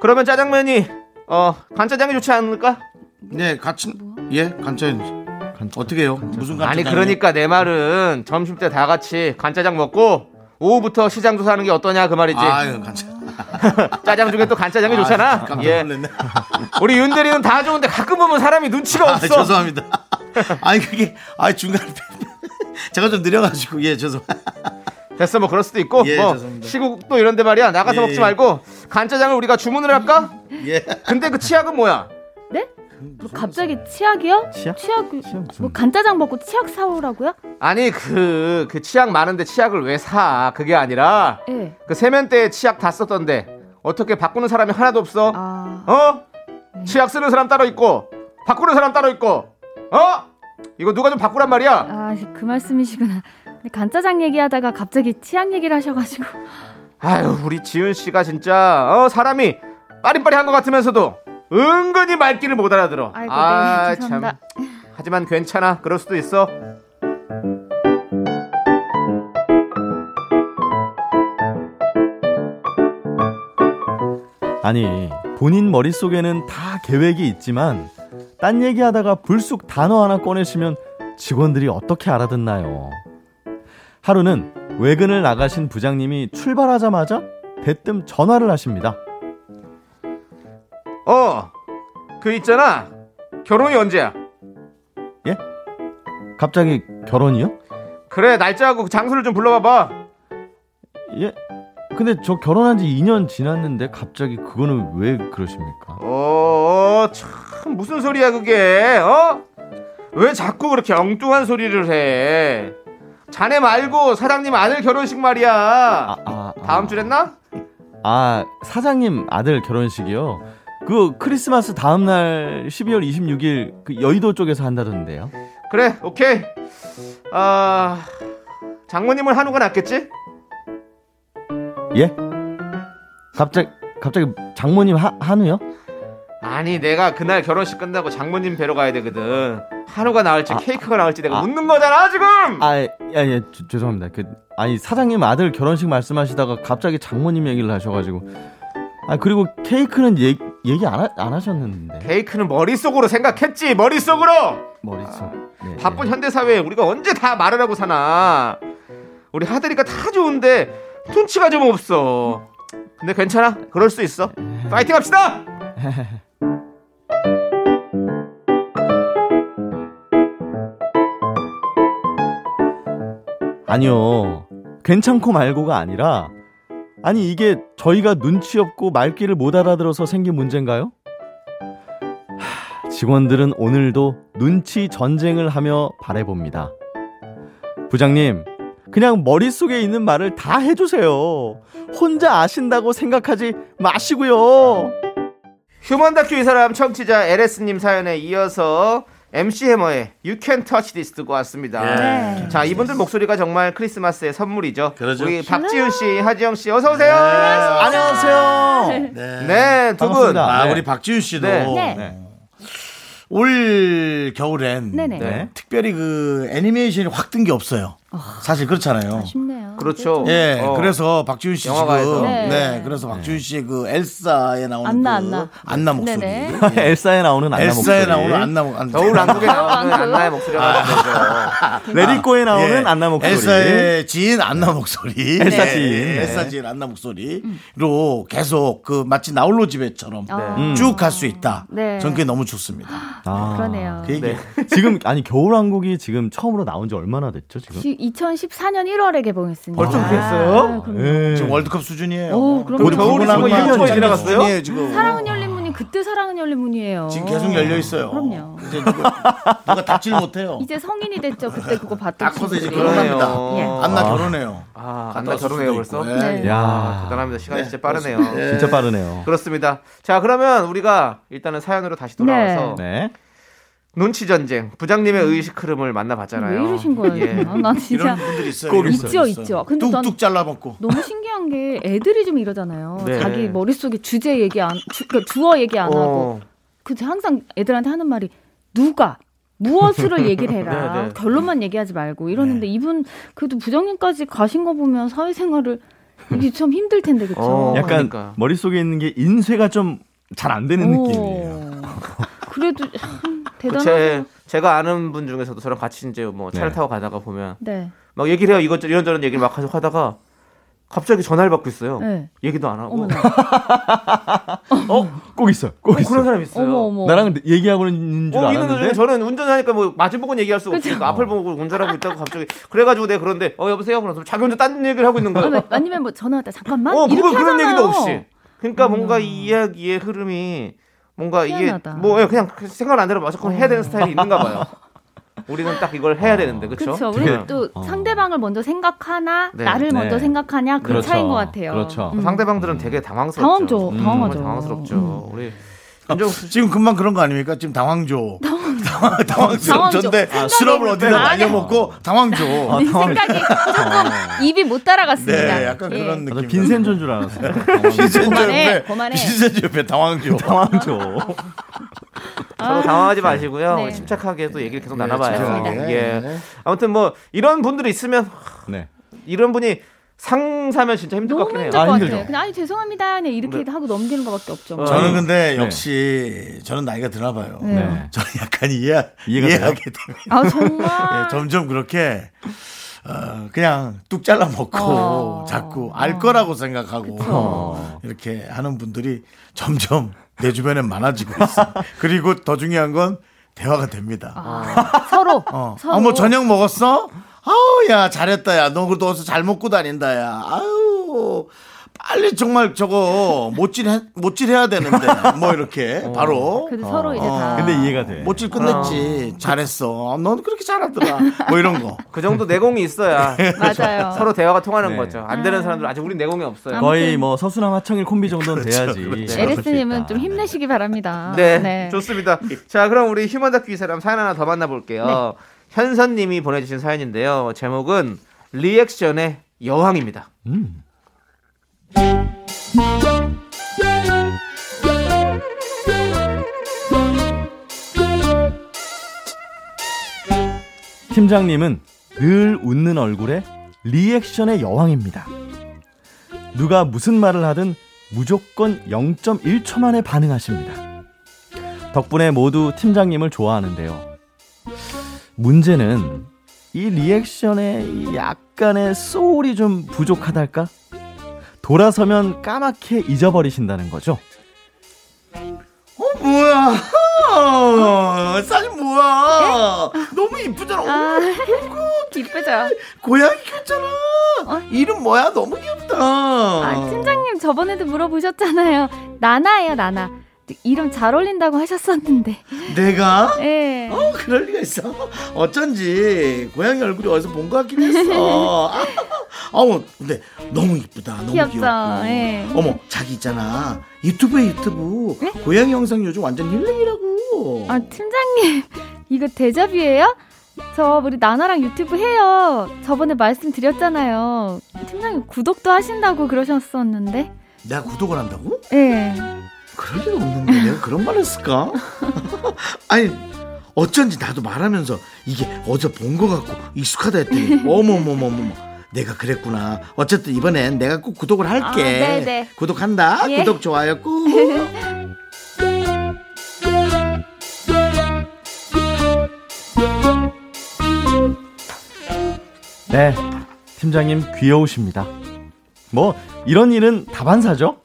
S2: 그러면 짜장면이 어 간짜장이 좋지 않을까?
S1: 네 같이 예 간짜장 어떻게 해요 무슨 간짜장
S2: 아니 그러니까 내 말은 점심 때 다 같이 간짜장 먹고 오후부터 시장 조사하는 게 어떠냐 그 말이지.
S1: 아유 간짜
S2: 짜장 중에 또 간짜장이 좋잖아.
S1: 깜짝
S2: 예.
S1: 놀랐네
S2: 우리 윤대리는 다 좋은데 가끔 보면 사람이 눈치가
S1: 아,
S2: 없어.
S1: 죄송합니다 아니 그게 아 중간에 제가 좀 느려가지고 예 죄송
S2: 됐어 뭐 그럴 수도 있고
S1: 예,
S2: 뭐
S1: 죄송합니다.
S2: 시국도 이런데 말이야 나가서
S1: 예,
S2: 먹지
S1: 예.
S2: 말고 간짜장을 우리가 주문을 할까?
S1: 예
S2: 근데 그 치약은 뭐야?
S6: 네? 뭐 갑자기 치약이요?
S5: 치약?
S6: 치약,
S5: 치약 무슨-
S6: 뭐 간짜장 먹고 치약 사오라고요?
S2: 아니 그그 치약 많은데 치약을 왜 사? 그게 아니라
S6: 예.
S2: 그 세면대에 치약 다 썼던데 어떻게 바꾸는 사람이 하나도 없어?
S6: 아,
S2: 어? 치약 쓰는 사람 따로 있고 바꾸는 사람 따로 있고 어? 이거 누가 좀 바꾸란 말이야?
S6: 아, 그 말씀이시구나. 간짜장 얘기하다가 갑자기 치약 얘기를 하셔가지고.
S2: 아유 우리 지은 씨가 진짜 어 사람이 빠릿빠릿한 것 같으면서도 은근히 말귀를 못 알아들어.
S6: 아이고, 네, 죄송합니다.
S2: 하지만 괜찮아. 그럴 수도 있어.
S5: 아니, 본인 머릿속에는 다 계획이 있지만, 딴 얘기하다가 불쑥 단어 하나 꺼내시면 직원들이 어떻게 알아듣나요? 하루는 외근을 나가신 부장님이 출발하자마자 대뜸 전화를 하십니다.
S2: 어. 그 있잖아. 결혼이 언제야?
S5: 예? 갑자기 결혼이요?
S2: 그래 날짜하고 그 장소를 좀 불러봐봐.
S5: 예? 근데 저 결혼한 지 2년 지났는데 갑자기 그거는 왜 그러십니까?
S2: 어, 참 무슨 소리야 그게? 어? 왜 자꾸 그렇게 엉뚱한 소리를 해? 자네 말고 사장님 아들 결혼식 말이야.
S5: 아, 아, 아.
S2: 다음 주랬나?
S5: 아, 사장님 아들 결혼식이요. 그 크리스마스 다음 날 12월 26일 그 여의도 쪽에서 한다던데요.
S2: 그래, 오케이. 아, 장모님은 한우가 낫겠지?
S5: 예? 갑자기 갑자기 장모님 하, 한우요?
S2: 아니, 내가 그날 결혼식 끝나고 장모님 뵈러 가야 되거든. 한우가 나을지 케이크가 나을지 내가 묻는 거잖아, 지금!
S5: 아, 예, 예, 죄- 죄송합니다. 그, 아니, 사장님 아들 결혼식 말씀하시다가 갑자기 장모님 얘기를 하셔가지고. 아, 그리고 케이크는 얘, 얘기 안, 하, 안 하셨는데.
S2: 케이크는 머릿속으로 생각했지, 머릿속으로!
S5: 머릿속. 네,
S2: 바쁜
S5: 네.
S2: 현대 사회에 우리가 언제 다 말을 하고 사나. 우리 하들이가 다 좋은데 눈치가 좀 없어. 근데 괜찮아. 그럴 수 있어. 파이팅 합시다!
S5: 아니요. 괜찮고 말고가 아니라, 아니, 이게 저희가 눈치 없고 말귀를 못 알아들어서 생긴 문제인가요? 하, 직원들은 오늘도 눈치 전쟁을 하며 바래봅니다. 부장님, 그냥 머릿속에 있는 말을 다 해주세요. 혼자 아신다고 생각하지 마시고요.
S2: 휴먼 다큐 이 사람 청취자 LS님 사연에 이어서 MC 해머의 You Can Touch This 듣고 왔습니다.
S6: 네.
S2: 자, 이분들 목소리가 정말 크리스마스의 선물이죠.
S1: 그러죠.
S2: 우리 박지윤 씨, 하지영 씨, 어서 오세요.
S5: 안녕하세요.
S1: 네.
S2: 네, 두 분.
S1: 아,
S5: 네.
S1: 우리 박지윤 씨도
S2: 네.
S6: 네.
S1: 올 겨울엔.
S6: 네.
S1: 특별히 그 애니메이션이 확 뜬 게 없어요. 사실 그렇잖아요.
S6: 아쉽네요.
S2: 그렇죠.
S1: 예,
S2: 어.
S1: 그래서 박지윤 씨
S2: 영화관에서.
S1: 지금
S6: 네.
S1: 네. 그래서 박지윤 씨의 그 엘사에 나오는
S6: 안나,
S1: 그
S6: 안나.
S1: 안나 목소리,
S6: 네네.
S1: 예.
S5: 엘사에 나오는 안나
S1: 엘사에
S5: 목소리.
S1: 나오는 안나 목 안나
S2: 겨울 왕국에 나오는. 안나의 목소리가 되죠.
S5: 레디코에 나오는
S1: 예.
S5: 안나 목소리.
S1: 엘사의 지인 안나 목소리.
S5: 엘사
S1: 네.
S5: 지인. 네.
S1: 엘사 지인 안나 목소리로 계속 그 마치 나홀로 집에처럼
S6: 아.
S5: 음.
S1: 쭉갈 수 있다.
S6: 네.
S1: 전 그게 너무 좋습니다.
S5: 아.
S6: 그러네요.
S1: 그 얘기.
S5: 지금 아니 겨울 왕국이 지금 처음으로 나온 지 얼마나 됐죠 지금?
S6: 2014년 1월에 개봉했습니다.
S2: 벌써 그렇게 했어요?
S6: 아, 그럼요.
S5: 예.
S1: 지금 월드컵 수준이에요.
S6: 오.
S1: 우리
S2: 겨울이
S1: 부부랑
S2: 지금
S1: 얼마나
S2: 1년 거의
S1: 장난
S2: 지나갔어요?
S1: 수준이에요, 지금.
S6: 사랑은 열린 문이 그때 사랑은 열린 문이에요.
S1: 지금 계속 열려 있어요.
S6: 그럼요.
S1: 이제 누가, 누가 닫질 못해요.
S6: 이제 성인이 됐죠. 그때 그거 봤던
S1: 딱 커서 이제. 결혼합니다.
S6: 예.
S1: 안나
S5: 아.
S1: 결혼해요.
S2: 아, 안나 결혼해요 벌써?
S1: 예.
S6: 네.
S5: 야
S2: 대단합니다. 시간이
S1: 네,
S2: 진짜 빠르네요.
S5: 진짜 빠르네요.
S2: 그렇습니다. 자, 그러면 우리가 일단은 사연으로 다시 돌아와서
S5: 네.
S2: 눈치 전쟁 부장님의 의식 흐름을 만나봤잖아요.
S6: 왜 이러신 거예요?
S2: 예.
S6: 아, 난 진짜
S1: 이런 분들 있어요.
S5: 꼭
S1: 이런
S5: 있어요.
S1: 분들
S6: 있죠, 있죠. 근데 난-
S1: 뚝뚝 잘라먹고.
S6: 너무 신기한 게 애들이 좀 이러잖아요.
S2: 네.
S6: 자기 머릿속에 주제 얘기 안, 주, 그러니까 주어 얘기 안 하고.
S2: 어,
S6: 그 항상 애들한테 하는 말이 누가 무엇을 얘기를 해라.
S2: 네, 네.
S6: 결론만 얘기하지 말고 이러는데 이분 그래도 부장님까지 가신 거 보면 사회생활을 이게 참 힘들 텐데 그쵸?
S2: 어,
S5: 약간
S2: 그러니까.
S5: 머릿속에 있는 게 인쇄가 좀 잘 안 되는
S6: 오.
S5: 느낌이에요.
S6: 그래도
S2: 참그
S6: 대단하죠.
S2: 제, 제가 아는 분 중에서도 저랑 같이 이제 뭐 차를
S5: 네.
S2: 타고 가다가 보면
S6: 네.
S2: 막 얘기를 해요. 이것 이런저런 얘기를 막 계속 하다가 갑자기 전화를 받고 있어요.
S6: 네.
S2: 얘기도 안 하고.
S6: 어?
S5: 꼭 있어요. 꼭
S2: 어,
S5: 있어요.
S2: 그런 사람 있어요.
S6: 어머 어머.
S5: 나랑 얘기하고 있는 줄
S2: 어,
S5: 알았는데
S2: 저는 운전하니까 뭐 마주 보고는 얘기할 수가
S6: 그쵸.
S2: 없으니까 앞을 보고 운전하고 있다고 갑자기 그래가지고 내가 그런데 어 여보세요 그러면서 자기 혼자 딴 얘기를 하고 있는 거예요.
S6: 아니, 아니면 뭐 전화 왔다 잠깐만
S2: 어,
S6: 이렇게
S2: 그거 그런
S6: 하잖아요.
S2: 얘기도 없이. 그러니까 뭔가
S6: 어머나.
S2: 이 이야기의 흐름이 뭔가
S6: 희한하다.
S2: 이게 뭐 예, 그냥 생각 안 대로 무조건 해야 되는 스타일이 있는가 봐요. 우리는 딱 이걸 해야 되는데 그렇죠?
S6: 그렇죠. 우리는 또
S5: 어.
S6: 상대방을 먼저 생각하나
S2: 네.
S6: 나를
S5: 네.
S6: 먼저 생각하냐 그
S5: 그렇죠.
S6: 차이인 것 같아요.
S5: 그렇죠.
S6: 음.
S2: 상대방들은 되게 당황스럽죠.
S6: 당황죠.
S2: 음,
S6: 당황하죠.
S2: 당황스럽죠.
S6: 음.
S2: 우리
S1: 지금 금방 그런 거 아닙니까? 지금 당황조. 당황, 당황스럽
S6: 당황조.
S1: 전데
S6: 생각을
S1: 시럽을 어디다
S6: 안
S1: 날려먹고 당황조.
S6: 네, 생각이 조금 입이 못 따라갔습니다.
S1: 네, 약간
S6: 예.
S1: 그런
S5: 아, 저
S1: 느낌.
S5: 빈센조인 줄 알았어요.
S1: 빈센조
S6: 그만해,
S1: 옆에. 빈센조 옆에 당황조.
S5: 당황조.
S2: 서로 당황하지 마시고요.
S6: 네.
S2: 침착하게 또 얘기를 계속
S1: 네,
S2: 나눠봐요. 예.
S1: 네.
S2: 아무튼 뭐 이런 분들이 있으면
S5: 네.
S2: 이런 분이 상사면 진짜 힘들 것
S6: 너무
S2: 같긴
S6: 힘들
S2: 해요.
S6: 것
S5: 아,
S6: 같아요.
S5: 힘들죠.
S6: 그냥 아니 죄송합니다. 그냥 이렇게
S2: 네.
S6: 하고 넘기는 것밖에 없죠. 뭐.
S2: 어.
S1: 저는 근데
S5: 네.
S1: 역시 저는 나이가 드나 봐요.
S6: 네.
S5: 네.
S1: 저는 약간 이해 이해하게 됩니다.
S6: 아 정말.
S1: 예, 점점 그렇게 어, 그냥 뚝 잘라 먹고
S6: 어.
S1: 자꾸 알 거라고 생각하고
S5: 어.
S1: 이렇게 하는 분들이 점점 내 주변에 많아지고 있어. 그리고 더 중요한 건 대화가 됩니다.
S6: 아, 서로.
S1: 어,
S6: 서로.
S1: 아, 뭐 저녁 먹었어? 아우, 야, 잘했다, 야. 너 그래도 어서 잘 먹고 다닌다, 야. 아유, 빨리 정말 저거 못질, 해, 못질 해야 되는데. 뭐 이렇게, 바로.
S6: 그래도 서로 이제
S1: 어.
S6: 다.
S5: 근데 이해가 돼.
S1: 못질 끝냈지. 잘했어. 넌 그렇게 잘하더라. 뭐 이런 거.
S2: 그 정도 내공이 있어야
S6: 맞아요.
S2: 서로 대화가 통하는
S5: 네.
S2: 거죠. 안 되는 사람들 아직 우리 내공이 없어요.
S5: 거의 뭐 서수남 하청일 콤비 정도는 돼야지.
S1: 그렇죠.
S6: 에리스님은 좀 힘내시기 바랍니다.
S2: 네, 좋습니다. 자, 그럼 우리 휴먼 다큐 이 사람 사연 하나 더 만나볼게요. 현선님이 보내주신 사연인데요. 제목은 리액션의 여왕입니다.
S5: 음. 팀장님은 늘 웃는 얼굴에 리액션의 여왕입니다. 누가 무슨 말을 하든 무조건 0.1초 만에 반응하십니다. 덕분에 모두 팀장님을 좋아하는데요. 문제는 이 리액션에 이 약간의 소울이 좀 부족하달까? 돌아서면 까맣게 잊어버리신다는 거죠.
S1: 어 뭐야? 어, 사진 뭐야? 너무 이쁘잖아.
S6: 아, 기쁘죠?
S1: 고양이 켰잖아. 이름 뭐야? 너무 귀엽다.
S6: 아, 팀장님 저번에도 물어보셨잖아요. 나나예요, 나나. 이름 잘 어울린다고 하셨었는데.
S1: 내가?
S6: 예.
S1: 어, 그럴 리가 있어. 어쩐지 고양이 얼굴이 어디서 본 것 같긴 했어. 아, 어머, 근데 너무 이쁘다. 너무
S6: 귀엽죠?
S1: 귀엽고.
S6: 예.
S1: 어머, 자기 있잖아. 유튜브에 유튜브. 고양이 영상 요즘 완전 힐링이라고.
S6: 아, 팀장님. 이거 데자뷰예요? 저 우리 나나랑 유튜브 해요. 저번에 말씀드렸잖아요. 팀장님 구독도 하신다고 그러셨었는데.
S1: 내가 구독을 한다고?
S6: 예.
S1: 그럴 리가 없는데 내가 그런 말 했을까? 아니 어쩐지 나도 말하면서 이게 어디서 본것 같고 익숙하다 했더니 어머머머머머 내가 그랬구나 어쨌든 이번엔 내가 꼭 구독을 할게
S6: 아, 네네.
S1: 구독한다
S6: 예.
S1: 구독 좋아요 꾹
S5: 네, 팀장님 귀여우십니다. 뭐 이런 일은 다반사죠?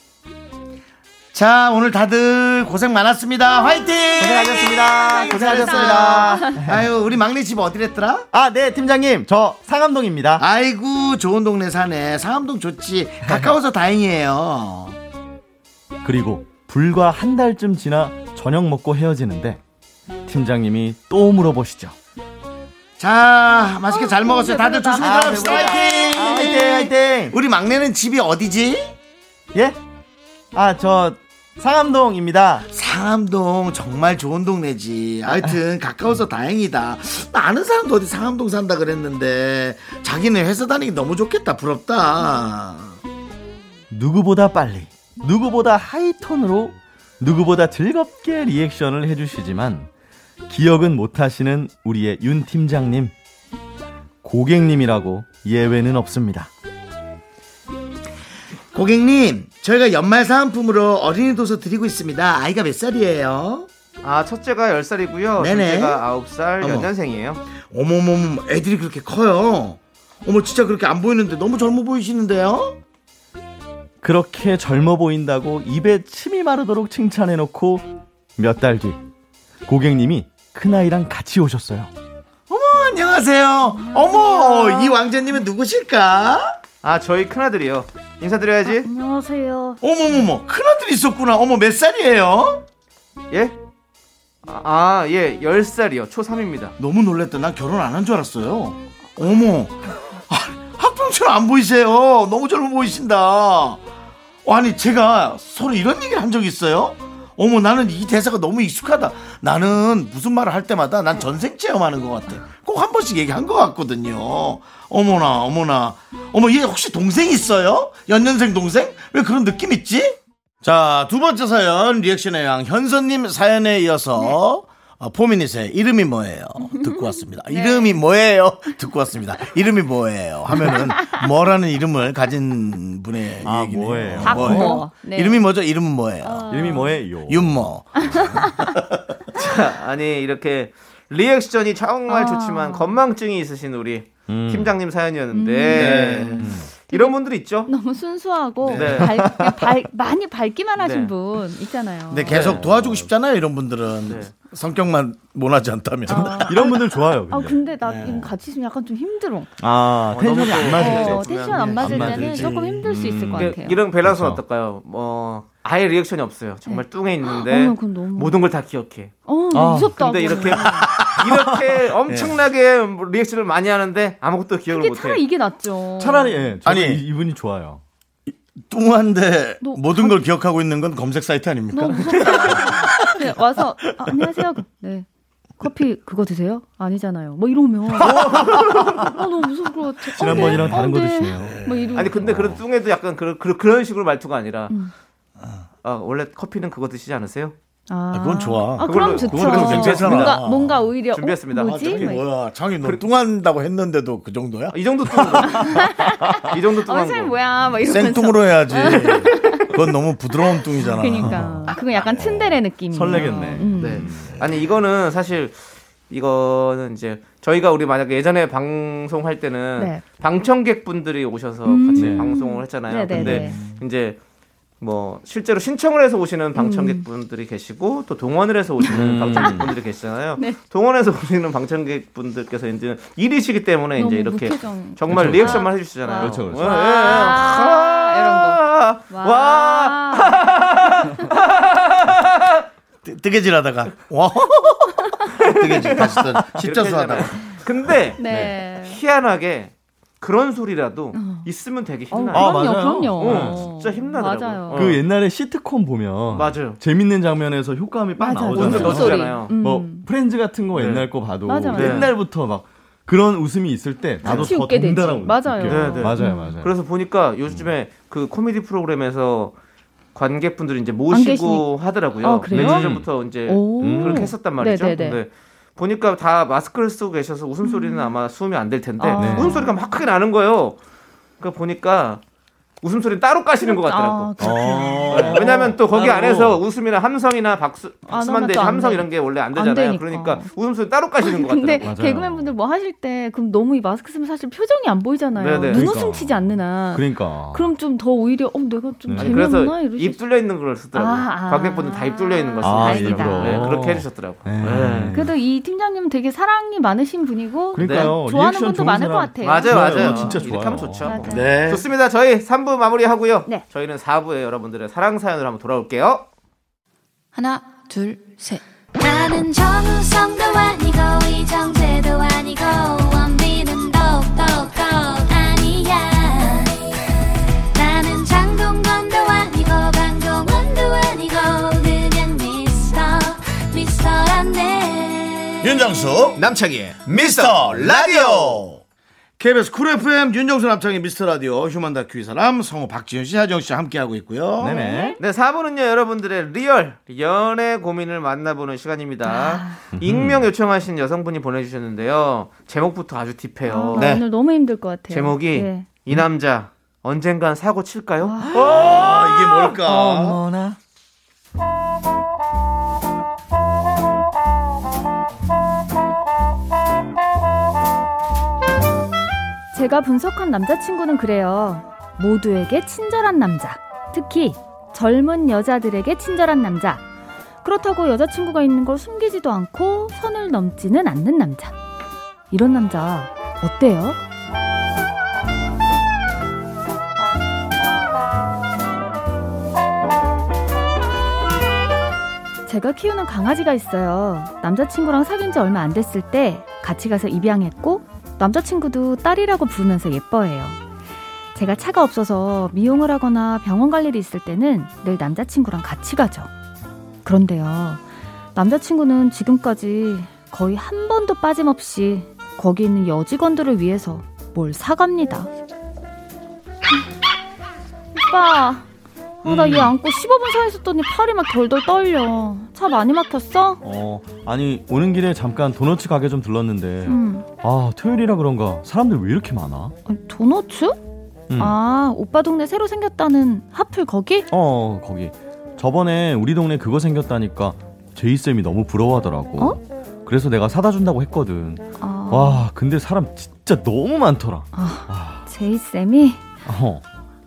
S1: 자 오늘 다들 고생 많았습니다 화이팅
S5: 고생하셨습니다. 고생하셨습니다.
S1: 아유 우리 막내 집 어디랬더라?
S5: 아, 네, 팀장님. 저 상암동입니다.
S1: 아이고 좋은 동네 사네 상암동 좋지 가까워서 다행이에요
S5: 그리고 불과 한 달쯤 지나 저녁 먹고 헤어지는데 팀장님이 또 물어보시죠.
S1: 자 맛있게 잘 먹었어요 다들. 조심히
S5: 아,
S1: 들어갑시다 화이팅
S5: 아, 화이팅, 화이팅!
S1: 우리 막내는 집이 어디지?
S5: 예? 아, 저 상암동입니다.
S1: 상암동 정말 좋은 동네지. 하여튼 가까워서 다행이다. 나 아는 사람도 어디 상암동 산다 그랬는데 자기는 회사 다니기 너무 좋겠다. 부럽다.
S5: 누구보다 빨리, 누구보다 하이톤으로, 누구보다 즐겁게 리액션을 해주시지만 기억은 못하시는 우리의 윤 팀장님. 고객님이라고 예외는 없습니다.
S1: 고객님, 저희가 연말 사은품으로 어린이 도서 드리고 있습니다. 아이가 몇 살이에요?
S2: 아, 첫째가 10살이고요.
S1: 네네.
S2: 둘째가 9살
S1: 어머.
S2: 연년생이에요.
S1: 어머머머, 애들이 그렇게 커요. 어머, 진짜 그렇게 안 보이는데 너무 젊어 보이시는데요?
S5: 그렇게 젊어 보인다고 입에 침이 마르도록 칭찬해놓고 몇 달 뒤 고객님이 큰아이랑 같이 오셨어요.
S1: 어머, 안녕하세요. 어머, 이 왕자님은 누구실까?
S2: 아, 저희 큰아들이요. 인사드려야지.
S6: 안녕하세요.
S1: 어머머머, 큰아들이 있었구나. 어머, 몇 살이에요?
S2: 예? 아, 아, 예, 10살이요. 초3입니다.
S1: 너무 놀랬다. 난 결혼 안 한 줄 알았어요. 어머, 아, 학병처럼 안 보이세요. 너무 젊어 보이신다. 어, 아니, 제가 서로 이런 얘기를 한적 있어요? 어머, 나는 이 대사가 너무 익숙하다. 나는 무슨 말을 할 때마다 난 전생 체험하는 것 같아. 꼭 한 번씩 얘기한 것 같거든요. 어머나, 어머나. 어머, 얘 혹시 동생 있어요? 연년생 동생? 왜 그런 느낌 있지? 자, 두 번째 사연, 리액션의 양, 현선님 사연에 이어서, 어, 포미닛의 이름이 뭐예요? 듣고 왔습니다. 이름이 뭐예요? 듣고 왔습니다. 이름이 뭐예요? 하면은, 뭐라는 이름을 가진 분의
S5: 아,
S1: 얘기네요.
S5: 뭐예요?
S6: 박모.
S1: 뭐예요?
S6: 네.
S1: 이름이 뭐죠? 이름은 뭐예요?
S5: 이름이 뭐예요?
S1: 윤모.
S2: 아니, 이렇게 리액션이 정말
S6: 아.
S2: 좋지만 건망증이 있으신 우리
S5: 음.
S2: 팀장님 사연이었는데 이런 분들 있죠?
S6: 너무 순수하고
S2: 네.
S6: 밝, 그냥 밝- 많이 밝기만 하신
S2: 네.
S6: 분 있잖아요.
S1: 근데 계속
S2: 네.
S1: 도와주고 싶잖아요, 이런 분들은.
S2: 네.
S1: 성격만 모나지 않다면.
S5: 이런 분들 좋아요.
S6: 아
S5: 근데.
S6: 근데 나 이거 같이 있으면 약간 좀 힘들어.
S5: 아,
S2: 어,
S5: tension이 안
S2: 또-
S5: 맞을 때.
S6: 어,
S2: 때.
S6: 텐션 안 맞을
S5: 안
S6: 때는
S5: 맞을지.
S6: 조금 힘들 수 있을 것
S2: 이게-
S6: 같아요.
S2: 이런 밸런스는
S5: 그렇죠.
S2: 어떨까요? 뭐 아예 리액션이 없어요. 정말 뚱해 있는데
S6: 어머, 그건 너무-
S2: 모든 걸 다 기억해.
S6: 어,
S5: 아,
S6: 무섭다.
S2: 근데. 이렇게 이렇게 엄청나게 리액션을 많이 하는데 아무것도 기억을 못해.
S6: 차라리 이게 낫죠.
S5: 차라리 예,
S1: 아니.
S5: 이- 이분이 좋아요.
S1: 뚱한데
S6: 너
S1: 모든 걸 기억하고 있는 건 검색 사이트 아닙니까?
S6: 네, 와서 아, 안녕하세요. 네. 커피 그거 드세요? 아니잖아요. 뭐 이러면 아 너무 무서울 것 같아.
S5: 지난번이랑
S6: 어,
S5: 다른 거
S6: 네.
S5: 드시네요.
S6: 뭐 이러.
S2: 아니 근데 그런 뚱에도 약간 그런 그런, 그런 식으로 말투가 아니라
S6: 음.
S2: 아, 원래 커피는 그거 드시지 않으세요?
S6: 아,
S1: 아, 그건 좋아.
S6: 아, 그럼 좋죠. 뭔가 뭔가 오히려
S2: 준비했습니다.
S6: 어,
S2: 아,
S6: 뭐지?
S1: 저기
S6: 막
S1: 뭐야 창이 너 뚱한다고 했는데도 그 정도야?
S2: 이 정도 거. 이 정도
S6: 어,
S2: 뚱한
S6: 쌤
S2: 거.
S6: 뭐야? 막 이러면서.
S1: 생뚱으로 해야지. 그건 너무 부드러운 뚱이잖아.
S6: 그러니까 그건 약간 츤데레 느낌이.
S5: 설레겠네.
S6: 음.
S2: 네. 아니 이거는 사실 이거는 이제 저희가 우리 만약에 예전에 방송할 때는
S6: 네.
S2: 방청객분들이 오셔서
S6: 음.
S2: 같이
S5: 네.
S2: 방송을 했잖아요.
S6: 네네네.
S2: 근데 이제 뭐 실제로 신청을 해서 오시는 방청객분들이 계시고 또 동원을 해서 오시는
S5: 음.
S2: 방청객분들이 계시잖아요.
S6: 네.
S2: 동원해서 오시는 방청객분들께서 이제 일이시기 때문에 이제 이렇게
S6: 무표정.
S2: 정말
S5: 그렇죠.
S2: 리액션만 해주시잖아요.
S6: 와.
S5: 그렇죠, 그렇죠.
S2: 예, 예, 예.
S6: 와,
S2: 아, 와.
S1: 뜨- 뜨개질하다가 와 뜨개질 다시 또 십자수 하다가
S2: 근데
S6: 네.
S2: 희한하게 그런 소리라도 있으면 되게
S6: 어,
S2: 힘나요.
S5: 아,
S6: 그럼요,
S5: 맞아요.
S6: 그럼요.
S2: 어, 진짜 힘나더라고요.
S6: 맞아요.
S2: 어.
S5: 그 옛날에 시트콤 보면
S2: 맞아요.
S5: 재밌는 장면에서 효과음이 빡
S6: 맞아,
S5: 나오잖아요.
S2: 넣어주잖아요.
S6: 웃음소리. 음.
S5: 뭐 프렌즈 같은 거
S2: 네.
S5: 옛날 거 봐도
S6: 맞아, 맞아.
S5: 옛날부터 막 그런 웃음이 있을 때 나도
S6: 같이
S5: 더
S6: 웃게 되지.
S5: 덩달아
S6: 맞아요.
S2: 네, 네.
S5: 맞아요,
S6: 음.
S5: 맞아요.
S2: 그래서 보니까 요즘에 그 코미디 프로그램에서 관객분들이 이제
S6: 안
S2: 모시고 하더라고요.
S6: 아, 그래요?
S2: 며칠 전부터 이제
S6: 오.
S5: 음.
S2: 그렇게 했었단 말이죠.
S6: 네네네.
S2: 근데 보니까 다 마스크를 쓰고 계셔서 웃음소리는 아마 수음이 안 될 텐데
S6: 아. 네.
S2: 웃음소리가 막 크게 나는 거예요. 그러니까 보니까 웃음소리 따로 까시는 것 같더라고.
S6: 아,
S5: 어.
S2: 네, 왜냐면 또 거기
S5: 따로.
S2: 안에서 웃음이나 함성이나 박수,
S6: 아,
S2: 박수만 되지 함성
S6: 돼.
S2: 이런 게 원래
S6: 안안
S2: 되잖아요.
S6: 되니까.
S2: 그러니까 웃음소리 따로 까시는 것
S6: 근데
S2: 같더라고요.
S5: 맞아요.
S6: 개그맨분들 뭐 하실 때 그럼 너무 이 마스크 쓰면 사실 표정이 안 보이잖아요.
S2: 네네.
S6: 눈웃음
S5: 그러니까.
S6: 치지 않는 한.
S5: 그러니까.
S6: 그럼 좀 더 오히려 어 내가 좀
S5: 네.
S6: 재미없나 이러실
S2: 입 뚫려 있는 걸 쓰더라고요.
S6: 아, 아.
S2: 관객분들 다 입 뚫려 있는 걸 쓰고
S5: 아.
S2: 네. 그렇게 해주셨더라고요.
S5: 네.
S2: 네.
S6: 그래도 이 팀장님은 되게 사랑이 많으신 분이고
S5: 그러니까요.
S6: 네. 좋아하는 분도 많을
S5: 사람.
S6: 것 같아요.
S2: 맞아요,
S5: 좋아요.
S2: 맞아요.
S5: 진짜
S2: 이렇게
S5: 좋아요.
S2: 하면 좋죠.
S1: 네.
S2: 좋습니다. 저희 3부 마무리하고요.
S6: 네.
S2: 저희는 4부에 여러분들의 사랑 사연으로 한번 돌아올게요.
S7: 하나, 둘, 셋.
S3: 나는 정우성도 아니고 이정재도 아니고 원빈은 더욱더 아니야 나는 장동건도 아니고 강동원도 아니고 그냥 미스터 미스터란데
S1: 윤정수
S2: 남창희의
S1: 미스터 라디오 KBS Cool FM 윤정수 남창희의 미스터 라디오 휴먼 다큐 이 사람 성우 박지윤 씨 하정 씨 함께하고 있고요.
S5: 네네.
S2: 네, 4부는요, 여러분들의 real, 연애 고민을 만나보는 시간입니다. 익명 요청하신 여성분이 보내주셨는데요. 제목부터 아주 deep해요.
S6: 아,
S1: 네.
S6: 오늘 너무 힘들 것 같아요.
S2: 제목이,
S6: 네.
S2: 이 남자, 언젠간 사고 칠까요?
S1: 아, 이게 뭘까?
S5: 어머나.
S6: 제가 분석한 남자친구는 그래요. 모두에게 친절한 남자. 특히 젊은 여자들에게 친절한 남자. 그렇다고 여자친구가 있는 걸 숨기지도 않고 선을 넘지는 않는 남자. 이런 남자 어때요? 제가 키우는 강아지가 있어요. 남자친구랑 사귄 지 얼마 안 됐을 때 같이 가서 입양했고 남자친구도 딸이라고 부르면서 예뻐해요. 제가 차가 없어서 미용을 하거나 병원 갈 일이 있을 때는 늘 남자친구랑 같이 가죠. 그런데요, 남자친구는 지금까지 거의 한 번도 빠짐없이 거기 있는 여직원들을 위해서 뭘 사갑니다. 오빠, 어, 나얘 안고 15분 서 있었더니 팔이 막 덜덜 떨려. 차 많이 막혔어?
S5: 어, 아니 오는 길에 잠깐 도너츠 가게 좀 들렀는데
S6: 응.
S5: 아 토요일이라 그런가 사람들 왜 이렇게 많아?
S6: 아니, 도너츠?
S5: 응.
S6: 아, 오빠 동네 새로 생겼다는 하플 거기?
S5: 어 거기 저번에 우리 동네 그거 생겼다니까 제이 쌤이 너무 부러워하더라고.
S6: 어?
S5: 그래서 내가 사다 준다고 했거든.
S6: 아,
S5: 와 근데 사람 진짜 너무 많더라.
S6: 제이 쌤이?
S5: 어.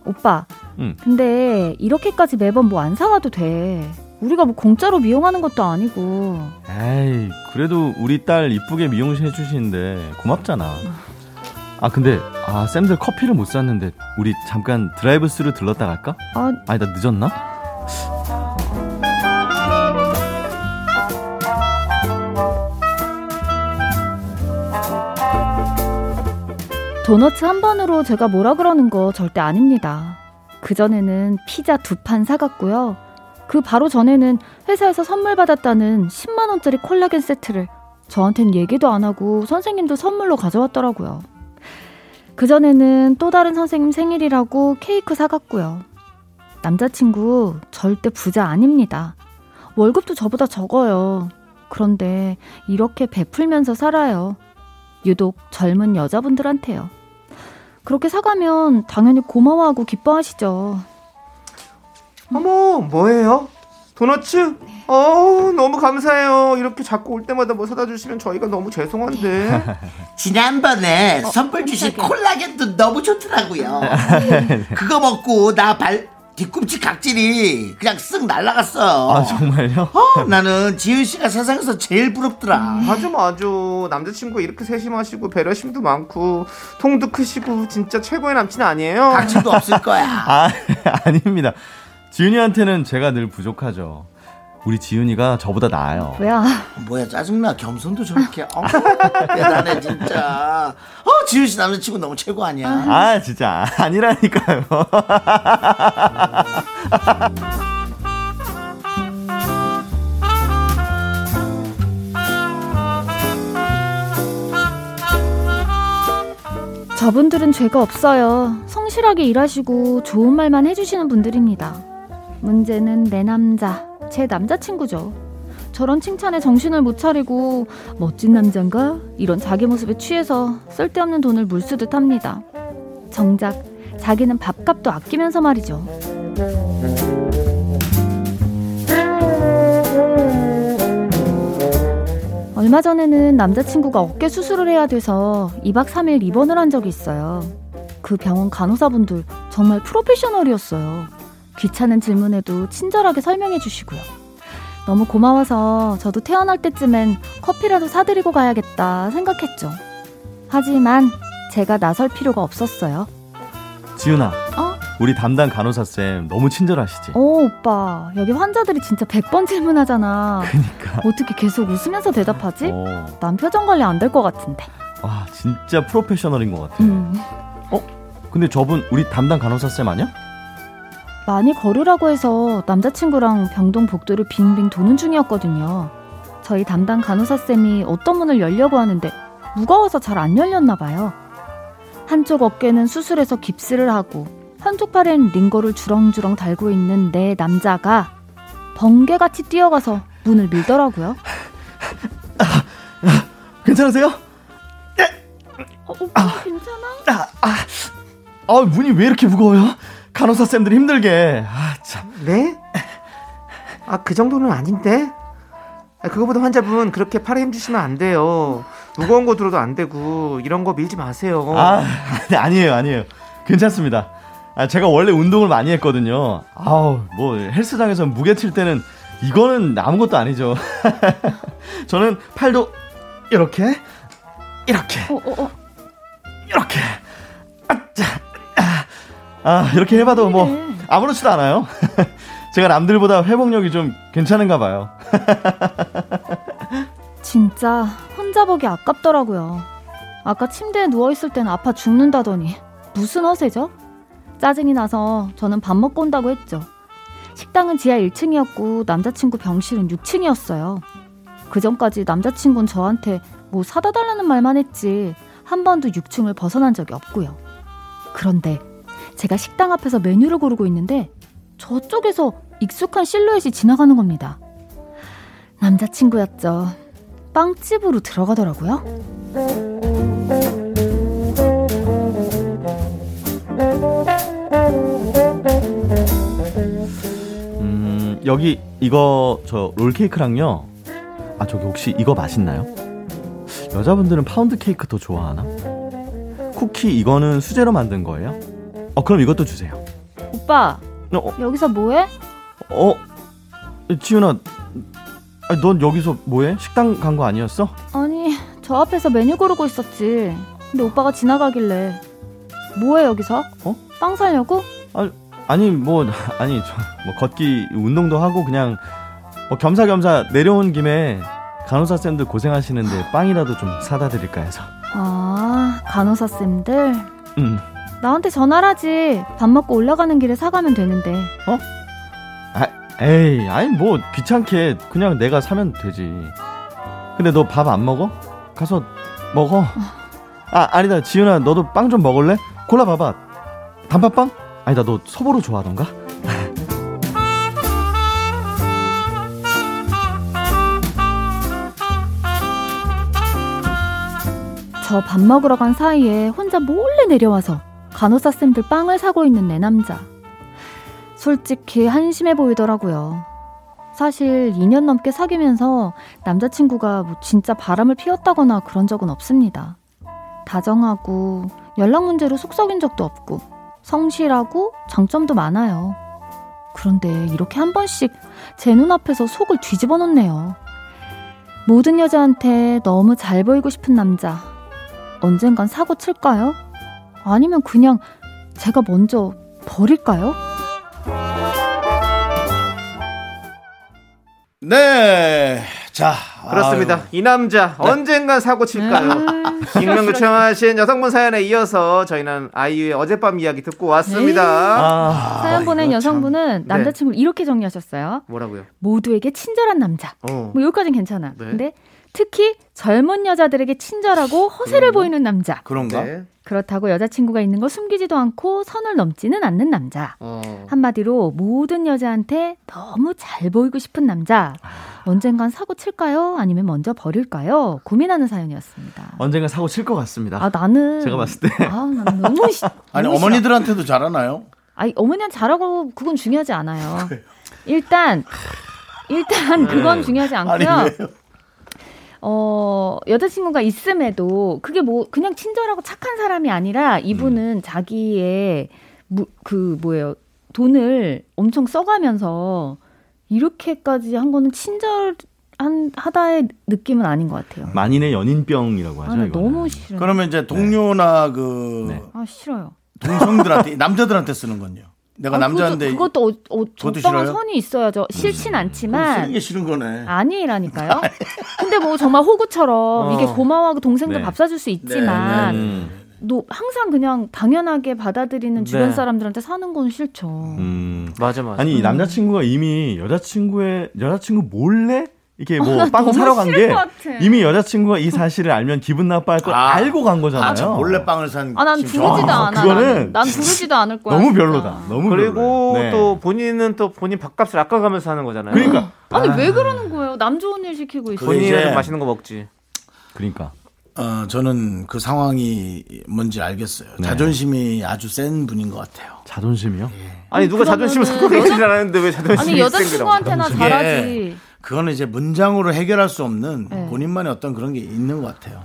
S6: 오빠,
S5: 응.
S6: 근데 이렇게까지 매번 뭐 안 사와도 돼. 우리가 뭐 공짜로 미용하는 것도 아니고.
S5: 에이 그래도 우리 딸 이쁘게 미용 해주시는데 고맙잖아. 아 근데 아 쌤들 커피를 못 샀는데 우리 잠깐 드라이브 스루 들렀다 갈까?
S6: 아,
S5: 아니 나 늦었나?
S6: 도너츠 한 번으로 제가 뭐라 그러는 거 절대 아닙니다. 그전에는 피자 두 판 사갔고요. 그 바로 전에는 회사에서 선물 받았다는 10만원짜리 콜라겐 세트를 저한텐 얘기도 안 하고 선생님도 선물로 가져왔더라고요. 그전에는 또 다른 선생님 생일이라고 케이크 사갔고요. 남자친구 절대 부자 아닙니다. 월급도 저보다 적어요. 그런데 이렇게 베풀면서 살아요. 유독 젊은 여자분들한테요. 그렇게 사가면 당연히 고마워하고 기뻐하시죠.
S2: 어머, 뭐예요? 도너츠? 어, 너무 감사해요. 이렇게 자꾸 올 때마다 뭐 사다 주시면 저희가 너무 죄송한데.
S1: 지난번에 선물 주신 콜라겐도 너무 좋더라고요. 그거 먹고 나 발 뒤꿈치 각질이 그냥 쓱 날라갔어.
S5: 아, 정말요?
S1: 어, 나는 지윤 씨가 세상에서 제일 부럽더라.
S2: 맞아, 맞아. 남자친구 이렇게 세심하시고 배려심도 많고 통도 크시고 진짜 최고의 남친 아니에요?
S1: 각질도 없을 거야.
S5: 아, 아닙니다. 지윤이한테는 제가 늘 부족하죠. 우리 지윤이가 저보다 나아요.
S6: 뭐야?
S1: 뭐야 짜증나 겸손도 저렇게 어, 대단해 진짜. 어 지윤 씨 남자친구 너무 최고 아니야.
S5: 아, 진짜 아니라니까요.
S6: 저분들은 죄가 없어요. 성실하게 일하시고 좋은 말만 해주시는 분들입니다. 문제는 내 남자, 제 남자친구죠. 저런 칭찬에 정신을 못 차리고 멋진 남잔가? 이런 자기 모습에 취해서 쓸데없는 돈을 물쓰듯 합니다. 정작 자기는 밥값도 아끼면서 말이죠. 얼마 전에는 남자친구가 어깨 수술을 해야 돼서 2박 3일 입원을 한 적이 있어요. 그 병원 간호사분들 정말 프로페셔널이었어요. 귀찮은 질문에도 친절하게 설명해 주시고요. 너무 고마워서 저도 태어날 때쯤엔 커피라도 사드리고 가야겠다 생각했죠. 하지만 제가 나설 필요가 없었어요.
S5: 지윤아,
S6: 어?
S5: 우리 담당 간호사 쌤 너무 친절하시지?
S6: 오, 오빠. 여기 환자들이 진짜 100번 질문하잖아.
S5: 그러니까.
S6: 어떻게 계속 웃으면서 대답하지?
S5: 어,
S6: 난 표정 관리 안 될 것 같은데.
S5: 와, 진짜 프로페셔널인 것 같아요.
S6: 음.
S5: 근데 저분 우리 담당 간호사 쌤 아니야?
S6: 많이 걸으라고 해서 남자친구랑 병동 복도를 빙빙 도는 중이었거든요. 저희 담당 간호사쌤이 어떤 문을 열려고 하는데 무거워서 잘 안 열렸나 봐요. 한쪽 어깨는 수술해서 깁스를 하고 한쪽 팔엔 링거를 주렁주렁 달고 있는 내 남자가 번개같이 뛰어가서 문을 밀더라고요.
S5: 괜찮으세요?
S6: 어, 오빠 괜찮아?
S5: 아, 문이 왜 이렇게 무거워요? 간호사 쌤들 힘들게. 아, 참.
S2: 네? 아, 그 정도는 아닌데? 아, 그거보다 환자분 그렇게 팔에 힘주시면 안 돼요. 무거운 거 들어도 안 되고 이런 거 밀지 마세요.
S5: 아, 아니, 아니에요, 아니에요. 괜찮습니다. 아, 제가 원래 운동을 많이 했거든요. 아우, 뭐, 헬스장에서 무게 칠 때는 이거는 아무것도 아니죠. 저는 팔도 이렇게, 이렇게,
S6: 어, 어, 어.
S5: 이렇게. 아, 자, 아, 아, 이렇게 해봐도 뭐,
S6: 그래.
S5: 아무렇지도 않아요. 제가 남들보다 회복력이 좀 괜찮은가 봐요.
S6: 진짜 혼자 보기 아깝더라고요. 아까 침대에 누워있을 땐 아파 죽는다더니 무슨 허세죠? 짜증이 나서 저는 밥 먹고 온다고 했죠. 식당은 지하 1층이었고 남자친구 병실은 6층이었어요. 그 전까지 남자친구는 저한테 뭐 사다 달라는 말만 했지 한 번도 6층을 벗어난 적이 없고요. 그런데 제가 식당 앞에서 메뉴를 고르고 있는데 저쪽에서 익숙한 실루엣이 지나가는 겁니다. 남자친구였죠. 빵집으로 들어가더라고요.
S5: 음, 여기 이거 저 롤케이크랑요. 아, 저기 혹시 이거 맛있나요? 여자분들은 파운드 케이크 더 좋아하나? 쿠키 이거는 수제로 만든 거예요? 어, 그럼 이것도 주세요.
S6: 오빠,
S5: 어,
S6: 여기서 뭐해?
S5: 어, 지윤아, 넌 여기서 뭐해? 식당 간 거 아니었어?
S6: 아니, 저 앞에서 메뉴 고르고 있었지. 근데 오빠가 지나가길래 뭐해 여기서?
S5: 어?
S6: 빵 사려고?
S5: 아니 뭐 아니 저 뭐 걷기 운동도 하고 그냥 뭐 겸사겸사 내려온 김에 간호사 쌤들 고생하시는데 빵이라도 좀 사다 드릴까 해서.
S6: 아, 간호사 쌤들.
S5: 음.
S6: 나한테 전화를 하지. 밥 먹고 올라가는 길에 사가면 되는데.
S5: 아, 에이, 아니 뭐 귀찮게 그냥 내가 사면 되지. 근데 너 밥 안 먹어? 가서 먹어. 아 아니다 지윤아 너도 빵 좀 먹을래? 골라 봐봐. 단팥빵? 아니다 너 소보로 좋아하던가?
S6: 저 밥 먹으러 간 사이에 혼자 몰래 내려와서 간호사 쌤들 빵을 사고 있는 내 남자. 솔직히 한심해 보이더라고요. 사실 2년 넘게 사귀면서 남자친구가 뭐 진짜 바람을 피웠다거나 그런 적은 없습니다. 다정하고 연락 문제로 속 썩인 적도 없고 성실하고 장점도 많아요. 그런데 이렇게 한 번씩 제 눈앞에서 속을 뒤집어 놓네요. 모든 여자한테 너무 잘 보이고 싶은 남자. 언젠간 사고 칠까요? 아니면 그냥 제가 먼저 버릴까요?
S1: 네. 자.
S2: 그렇습니다.
S1: 아유.
S2: 이 남자
S1: 네.
S2: 언젠간 사고 칠까요?
S6: 음,
S2: 익명 요청하신 여성분 사연에 이어서 저희는 아이유의 어젯밤 이야기 듣고 왔습니다.
S5: 아
S6: 사연 보낸 여성분은 남자친구를 이렇게 정리하셨어요.
S2: 뭐라고요?
S6: 모두에게 친절한 남자.
S2: 어.
S6: 뭐 여기까지는 괜찮아.
S2: 네.
S6: 근데 특히 젊은 여자들에게 친절하고 허세를
S1: 그런가?
S6: 보이는 남자.
S1: 그런가?
S2: 네.
S6: 그렇다고 여자친구가 있는 걸 숨기지도 않고 선을 넘지는 않는 남자.
S2: 어.
S6: 한마디로 모든 여자한테 너무 잘 보이고 싶은 남자. 언젠간 사고 칠까요? 아니면 먼저 버릴까요? 고민하는 사연이었습니다.
S5: 언젠가 사고 칠 것 같습니다.
S6: 아 나는
S5: 제가 봤을 때.
S6: 아, 난 너무 시,
S1: 아니
S6: 너무.
S1: 어머니들한테도 잘하나요?
S6: 아니 어머니한테 잘하고 그건 중요하지 않아요. 일단 일단 그건 중요하지
S1: 아니
S6: 않고요.
S1: 왜요?
S6: 어 여자친구가 있음에도 그게 뭐 그냥 친절하고 착한 사람이 아니라 이분은
S1: 음.
S6: 자기의 무, 그 뭐예요 돈을 엄청 써가면서 이렇게까지 한 거는 친절 한 하다의 느낌은 아닌 것 같아요.
S5: 만인의 연인병이라고 하죠.
S6: 아, 나
S5: 이거는.
S6: 너무 싫어.
S1: 그러면 이제 동료나 그
S5: 네.
S6: 아 싫어요.
S1: 동성들한테 남자들한테 쓰는 건요. 내가
S6: 아,
S1: 남자인데
S6: 그것도, 그것도 어, 어, 적당한
S1: 싫어요? 음.
S6: 선이 있어야죠. 싫진
S1: 쓰는
S6: 않지만
S1: 게 싫은 거네.
S6: 아니라니까요. 근데 뭐 정말 호구처럼
S2: 어.
S6: 이게 고마워하고 동생도
S5: 네.
S6: 밥 사줄 수 있지만
S1: 네, 네,
S5: 음.
S6: 너 항상 그냥 당연하게 받아들이는 주변
S2: 네.
S6: 사람들한테 사는 건 싫죠.
S5: 음.
S2: 맞아 맞아.
S5: 아니 이 남자친구가 이미 여자친구의 여자친구 몰래 이렇게 뭐나빵
S6: 너무
S5: 사러 간 게. 이미 여자친구가 이 사실을 알면 기분 나빠할 걸
S1: 아.
S5: 알고 간 거잖아요.
S1: 아, 저 몰래 빵을 산.
S6: 아, 난
S1: 지금
S6: 부르지도
S1: 저-
S6: 않아.
S5: 그거는
S6: 난, 난 부르지도 않을 거야.
S5: 너무. 별로다. 너무
S2: 그리고.
S5: 네.
S2: 또 본인은 또 본인 밥값을 아까가면서 하는 거잖아요.
S5: 그러니까
S6: 아니 왜 그러는 거예요? 남 좋은 일 시키고 있어.
S2: 좀 맛있는 거 먹지.
S5: 그러니까
S1: 어, 저는 그 상황이 뭔지 알겠어요.
S5: 네.
S1: 자존심이 아주 센 분인 것 같아요.
S5: 자존심이요?
S2: 아니 누가 자존심을 계시지 않았는데 왜 자존심이
S6: 아니. 여자친구한테나 잘하지.
S1: 그거는 이제 문장으로 해결할 수 없는
S6: 네.
S1: 본인만의 어떤 그런 게 있는 것 같아요.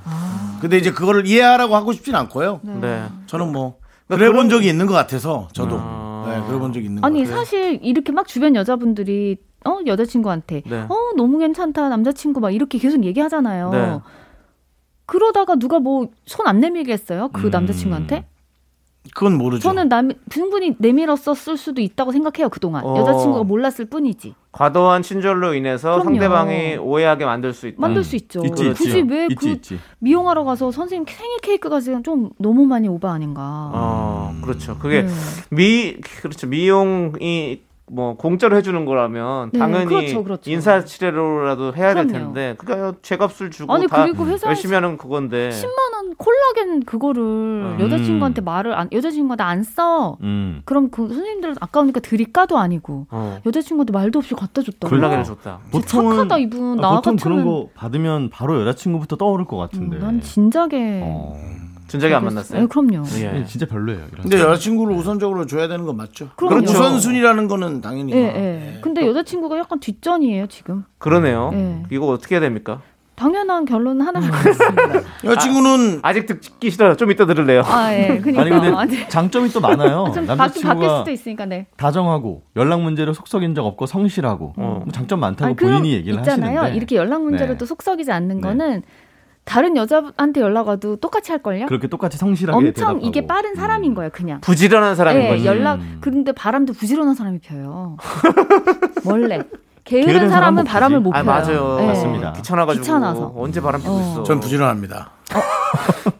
S1: 근데 이제 그거를 이해하라고 하고 싶진 않고요.
S2: 네.
S1: 저는 뭐
S2: 그러니까
S1: 그래 본 적이 있는 것 같아서 저도
S2: 아.
S1: 네, 그래 본 적이 있는 것
S6: 아니. 사실 이렇게 막 주변 여자분들이 어 여자친구한테
S2: 네.
S6: 어 너무 괜찮다 남자친구 막 이렇게 계속 얘기하잖아요.
S2: 네.
S6: 그러다가 누가 뭐 손 안 내밀겠어요? 그
S5: 음.
S6: 남자친구한테?
S1: 그건 모르죠.
S6: 저는 남 충분히 내밀었었을 수도 있다고 생각해요 그동안
S2: 어.
S6: 여자친구가 몰랐을 뿐이지
S2: 과도한 친절로 인해서
S6: 그럼요.
S2: 상대방이 오해하게 만들 수 있다.
S6: 만들 수 있죠.
S5: 있지, 있지.
S6: 굳이 왜
S5: 있지,
S6: 그
S5: 있지.
S6: 미용하러 가서 선생님 생일 케이크가 지금 좀 너무 많이 오바 아닌가?
S2: 어, 그렇죠. 그게
S6: 네.
S2: 미 그렇죠. 미용이 뭐 공짜로 해주는 거라면
S6: 네,
S2: 당연히
S6: 그렇죠, 그렇죠.
S2: 인사치레로라도 해야 될
S6: 그럼요.
S2: 텐데 그러니까 제값을 주고
S6: 아니
S2: 다
S6: 그리고
S2: 열심히 하는 그건데
S6: 10만 원 콜라겐 그거를
S2: 음.
S6: 여자친구한테 말을 안 여자친구한테 안 써.
S5: 음.
S6: 그럼 그 선생님들 아까우니까 드릴까도 아니고
S2: 어,
S6: 여자친구한테 말도 없이 갖다 줬다.
S2: 콜라겐을 줬다.
S6: 착하다 이분
S5: 아,
S6: 나
S5: 보통
S6: 같으면
S5: 그런 거 받으면 바로 여자친구부터 떠오를 것 같은데.
S6: 음, 난 진작에
S5: 어.
S2: 진작에 안 만났어요.
S6: 네, 그럼요.
S2: 예.
S5: 진짜 별로예요. 이런
S1: 근데. 여자친구를 우선적으로 줘야 되는 건 맞죠.
S6: 그럼요.
S1: 우선순위라는 거는 당연히.
S6: 예,
S1: 뭐,
S6: 예.
S1: 예.
S6: 근데 여자친구가 약간 뒷전이에요 지금.
S2: 그러네요.
S6: 예.
S2: 이거 어떻게 해야 됩니까?
S6: 당연한 결론은 하나
S5: 음.
S6: 할것 같습니다.
S1: 여자친구는
S2: 아직 듣기 싫어요. 좀 이따 들을래요.
S6: 아 예. 그러니까
S5: 아니 근데 장점이 또 많아요.
S6: 좀 바뀌, 바뀔
S5: 남자친구가
S6: 수도 있으니까 네.
S5: 다정하고 연락 문제로 속썩인 적 없고 성실하고
S2: 어.
S5: 뭐 장점 많다고
S6: 아니, 그럼
S5: 본인이 얘기를
S6: 있잖아요.
S5: 하시는데
S6: 이렇게 연락 문제로
S5: 네.
S6: 또 속썩이지 않는
S5: 네.
S6: 거는 다른 여자한테 연락 와도 똑같이 할 걸요.
S5: 그렇게 똑같이 성실하게
S6: 엄청
S5: 대답하고.
S6: 이게 빠른 사람인
S5: 음.
S6: 거예요, 그냥.
S2: 부지런한 사람인
S6: 예,
S2: 거지.
S6: 연락
S5: 음.
S6: 그런데 바람도 부지런한 사람이 펴요. 원래 게으른
S5: 게으른 사람
S6: 사람은
S5: 못
S6: 바람을.
S2: 못아
S6: 펴요.
S2: 맞아요.
S6: 예.
S5: 맞습니다.
S2: 귀찮아가지고
S6: 귀찮아서.
S2: 언제 바람 피고
S6: 어.
S2: 있어.
S1: 전 부지런합니다.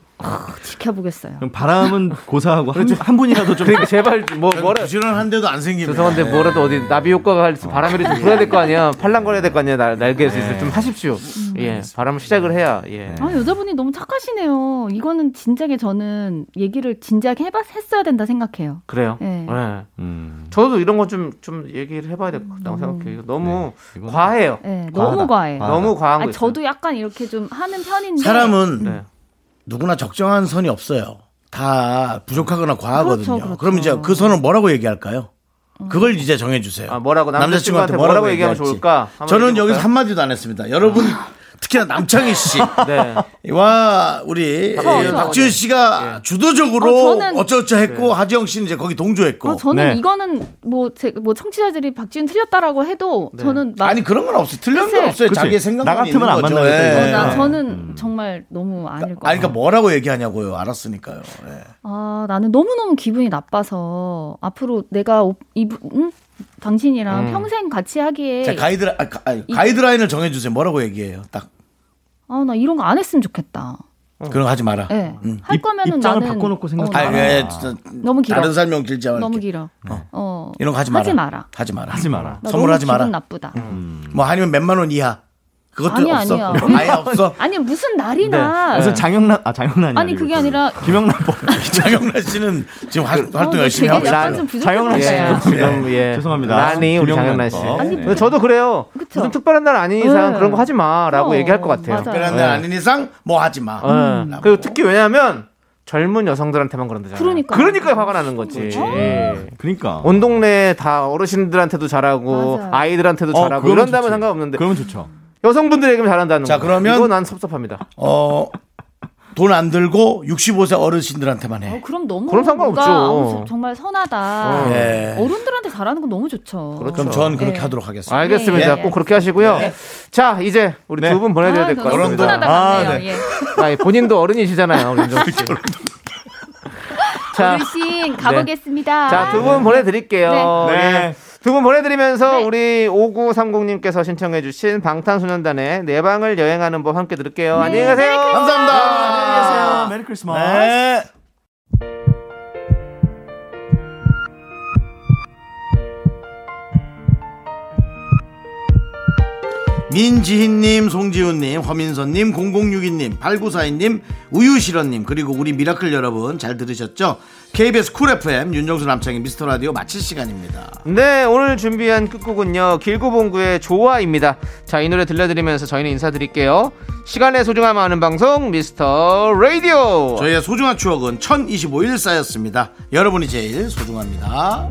S6: 지켜보겠어요.
S5: 그럼 바람은 고사하고 한, 한 분이라도 좀
S2: 그러니까 제발 뭐 뭐라
S1: 부지런한데도 안 생기면
S2: 죄송한데 뭐라도 어디 나비 효과가 할 수- 바람이 좀 불어야 될 거 아니야 팔랑거려야 될 거 아니야 날, 날개에서 있을 좀 하십시오 예 바람을 시작을 해야 예
S6: 아, 여자분이 너무 착하시네요. 이거는 진작에 저는 얘기를 진작에 해봤, 했어야 된다 생각해요.
S2: 그래요
S6: 네.
S2: 예.
S5: 음.
S2: 저도 이런 거좀좀 얘기를 해봐야 될 것 같다고 생각해요 너무
S5: 이거는-
S2: 과해요
S6: 네,
S5: 과하다.
S6: 너무 과해요.
S5: 과하다.
S2: 너무 과한 거
S6: 아니,
S2: 있어요
S6: 저도 약간 이렇게 좀 하는 편인데.
S1: 사람은
S2: 네.
S1: 누구나 적정한 선이 없어요. 다 부족하거나 과하거든요.
S6: 그렇죠, 그렇죠.
S1: 그럼 이제 그 선을 뭐라고 얘기할까요? 그걸 이제 정해주세요.
S2: 아, 뭐라고 남자친구한테
S1: 남자친구한테
S2: 뭐라고 얘기하면
S1: 얘기할지.
S2: 좋을까?
S1: 저는? 여기서 한 마디도 안 했습니다. 여러분, 특히나 남창희
S2: 네.
S1: 씨와 우리
S6: 저, 저.
S1: 박지현 씨가 주도적으로
S6: 어, 저는-
S1: 어쩌어쩌 했고 하지영 씨는 이제 거기 동조했고.
S6: 어, 저는
S5: 네.
S6: 이거는 뭐, 제, 뭐 청취자들이 박지훈 틀렸다라고 해도 저는 막
S1: 아니 그런 건 없어요. 틀린 건
S6: 글쎄.
S1: 없어요.
S5: 그치.
S1: 자기의 생각만
S5: 나 같으면
S1: 있는
S5: 안
S1: 거죠.
S5: 만나겠다,
S1: 예.
S6: 어. 나
S5: 네.
S6: 저는 정말 너무 아닐 것
S1: 아니
S6: 같아요.
S1: 그러니까 뭐라고 얘기하냐고요. 알았으니까요. 예.
S6: 아, 나는 너무너무 기분이 나빠서 앞으로 내가 오- 이분 응? 당신이랑
S2: 음.
S6: 평생 같이 하기에
S1: 자 가이드 아, 가, 아니, 가이드라인을 정해주세요. 뭐라고 얘기해요. 딱
S6: 아, 나 이런 거 안 했으면 좋겠다.
S1: 그런 거 하지 마라.
S6: 예.
S1: 음.
S6: 할
S5: 입-
S6: 거면은
S5: 입장을
S6: 나는
S5: 바꿔놓고 생각해.
S6: 어,
S1: 아, 예,
S6: 너무 길어.
S1: 다른 설명 길지 않게.
S6: 너무 길어. 어.
S1: 이런 거 하지 마라.
S6: 하지 마라.
S1: 하지 마라.
S5: 하지 마라.
S6: 나
S1: 선물하지 마라.
S6: 기분 나쁘다.
S1: 뭐 아니면 몇만 원 이하. 그것도
S6: 아니,
S1: 없어.
S6: 아니야.
S1: 아예 없어.
S6: 아니 무슨 날이나
S5: 무슨 장영란 아 장영란이
S6: 아니 그게 아니라
S5: 김영란 법
S1: 장영란 씨는 지금 활,
S6: 어,
S1: 활동
S6: 너
S1: 열심히 하고 있어요.
S2: 예,
S6: 거야.
S2: 지금 예.
S5: 죄송합니다.
S2: 란이 우리 장영란 씨.
S5: 거.
S6: 아니,
S2: 저도 그래요.
S6: 그쵸.
S2: 무슨 특별한 날 아닌 이상
S6: 네.
S2: 그런 거 하지 마라고
S6: 어,
S2: 얘기할 것 같아요.
S6: 맞아요.
S1: 특별한
S2: 네.
S1: 날 아닌 이상 뭐 하지 마.
S2: 예. 그리고 특히 왜냐하면 젊은 여성들한테만 그런다잖아요.
S6: 그러니까.
S2: 그러니까 화가 나는 거지. 예.
S5: 그러니까
S2: 온 동네 다 어르신들한테도 잘하고
S6: 맞아요.
S2: 아이들한테도
S5: 어,
S2: 잘하고 이런다면
S5: 좋지.
S2: 상관없는데
S5: 그러면 좋죠.
S2: 여성분들에게만 잘한다는
S1: 자,
S2: 거.
S1: 그러면-
S2: 이거 난 섭섭합니다.
S1: 어, 돈 안 들고 65세 어르신들한테만 해.
S6: 어, 그럼 너무
S2: 그럼 상관없죠.
S6: 뭔가, 어, 정말 선하다.
S2: 어.
S1: 예.
S6: 어른들한테 잘하는 건 너무 좋죠.
S2: 그렇죠.
S1: 그럼 전 그렇게
S6: 네.
S1: 하도록 하겠습니다.
S2: 알겠습니다.
S6: 예, 예.
S2: 꼭 그렇게 하시고요. 자, 이제 우리
S5: 네.
S2: 두분 보내드려야
S6: 아,
S2: 될것
S6: 너무
S2: 같습니다.
S6: 훈훈하다
S5: 아,
S6: 같네요. 예.
S2: 아, 본인도 어른이시잖아요, 우리 윤정수 씨. 자,
S6: 어르신 가보겠습니다.
S2: 자, 두 분 보내드릴게요.
S5: 네.
S2: 예. 두분 보내드리면서
S6: 네.
S2: 우리 5930님께서 신청해주신 방탄소년단의 내 방을 여행하는 법 함께 들을게요.
S6: 네.
S2: 안녕히 가세요.
S1: 감사합니다.
S5: 메리 크리스마스.
S1: 네. 민지희님, 송지훈님, 허민선님, 0062님, 8942님, 우유실원님, 그리고 우리 미라클 여러분 잘 들으셨죠? KBS 쿨 FM, 윤정수 남창의 미스터 라디오 마칠 시간입니다.
S2: 네, 오늘 준비한 끝곡은요. 길구봉구의 좋아입니다. 자, 이 노래 들려드리면서 저희는 인사드릴게요. 시간의 소중함 아는 방송 미스터 라디오.
S1: 저희의 소중한 추억은 1025일 쌓였습니다. 여러분이 제일 소중합니다.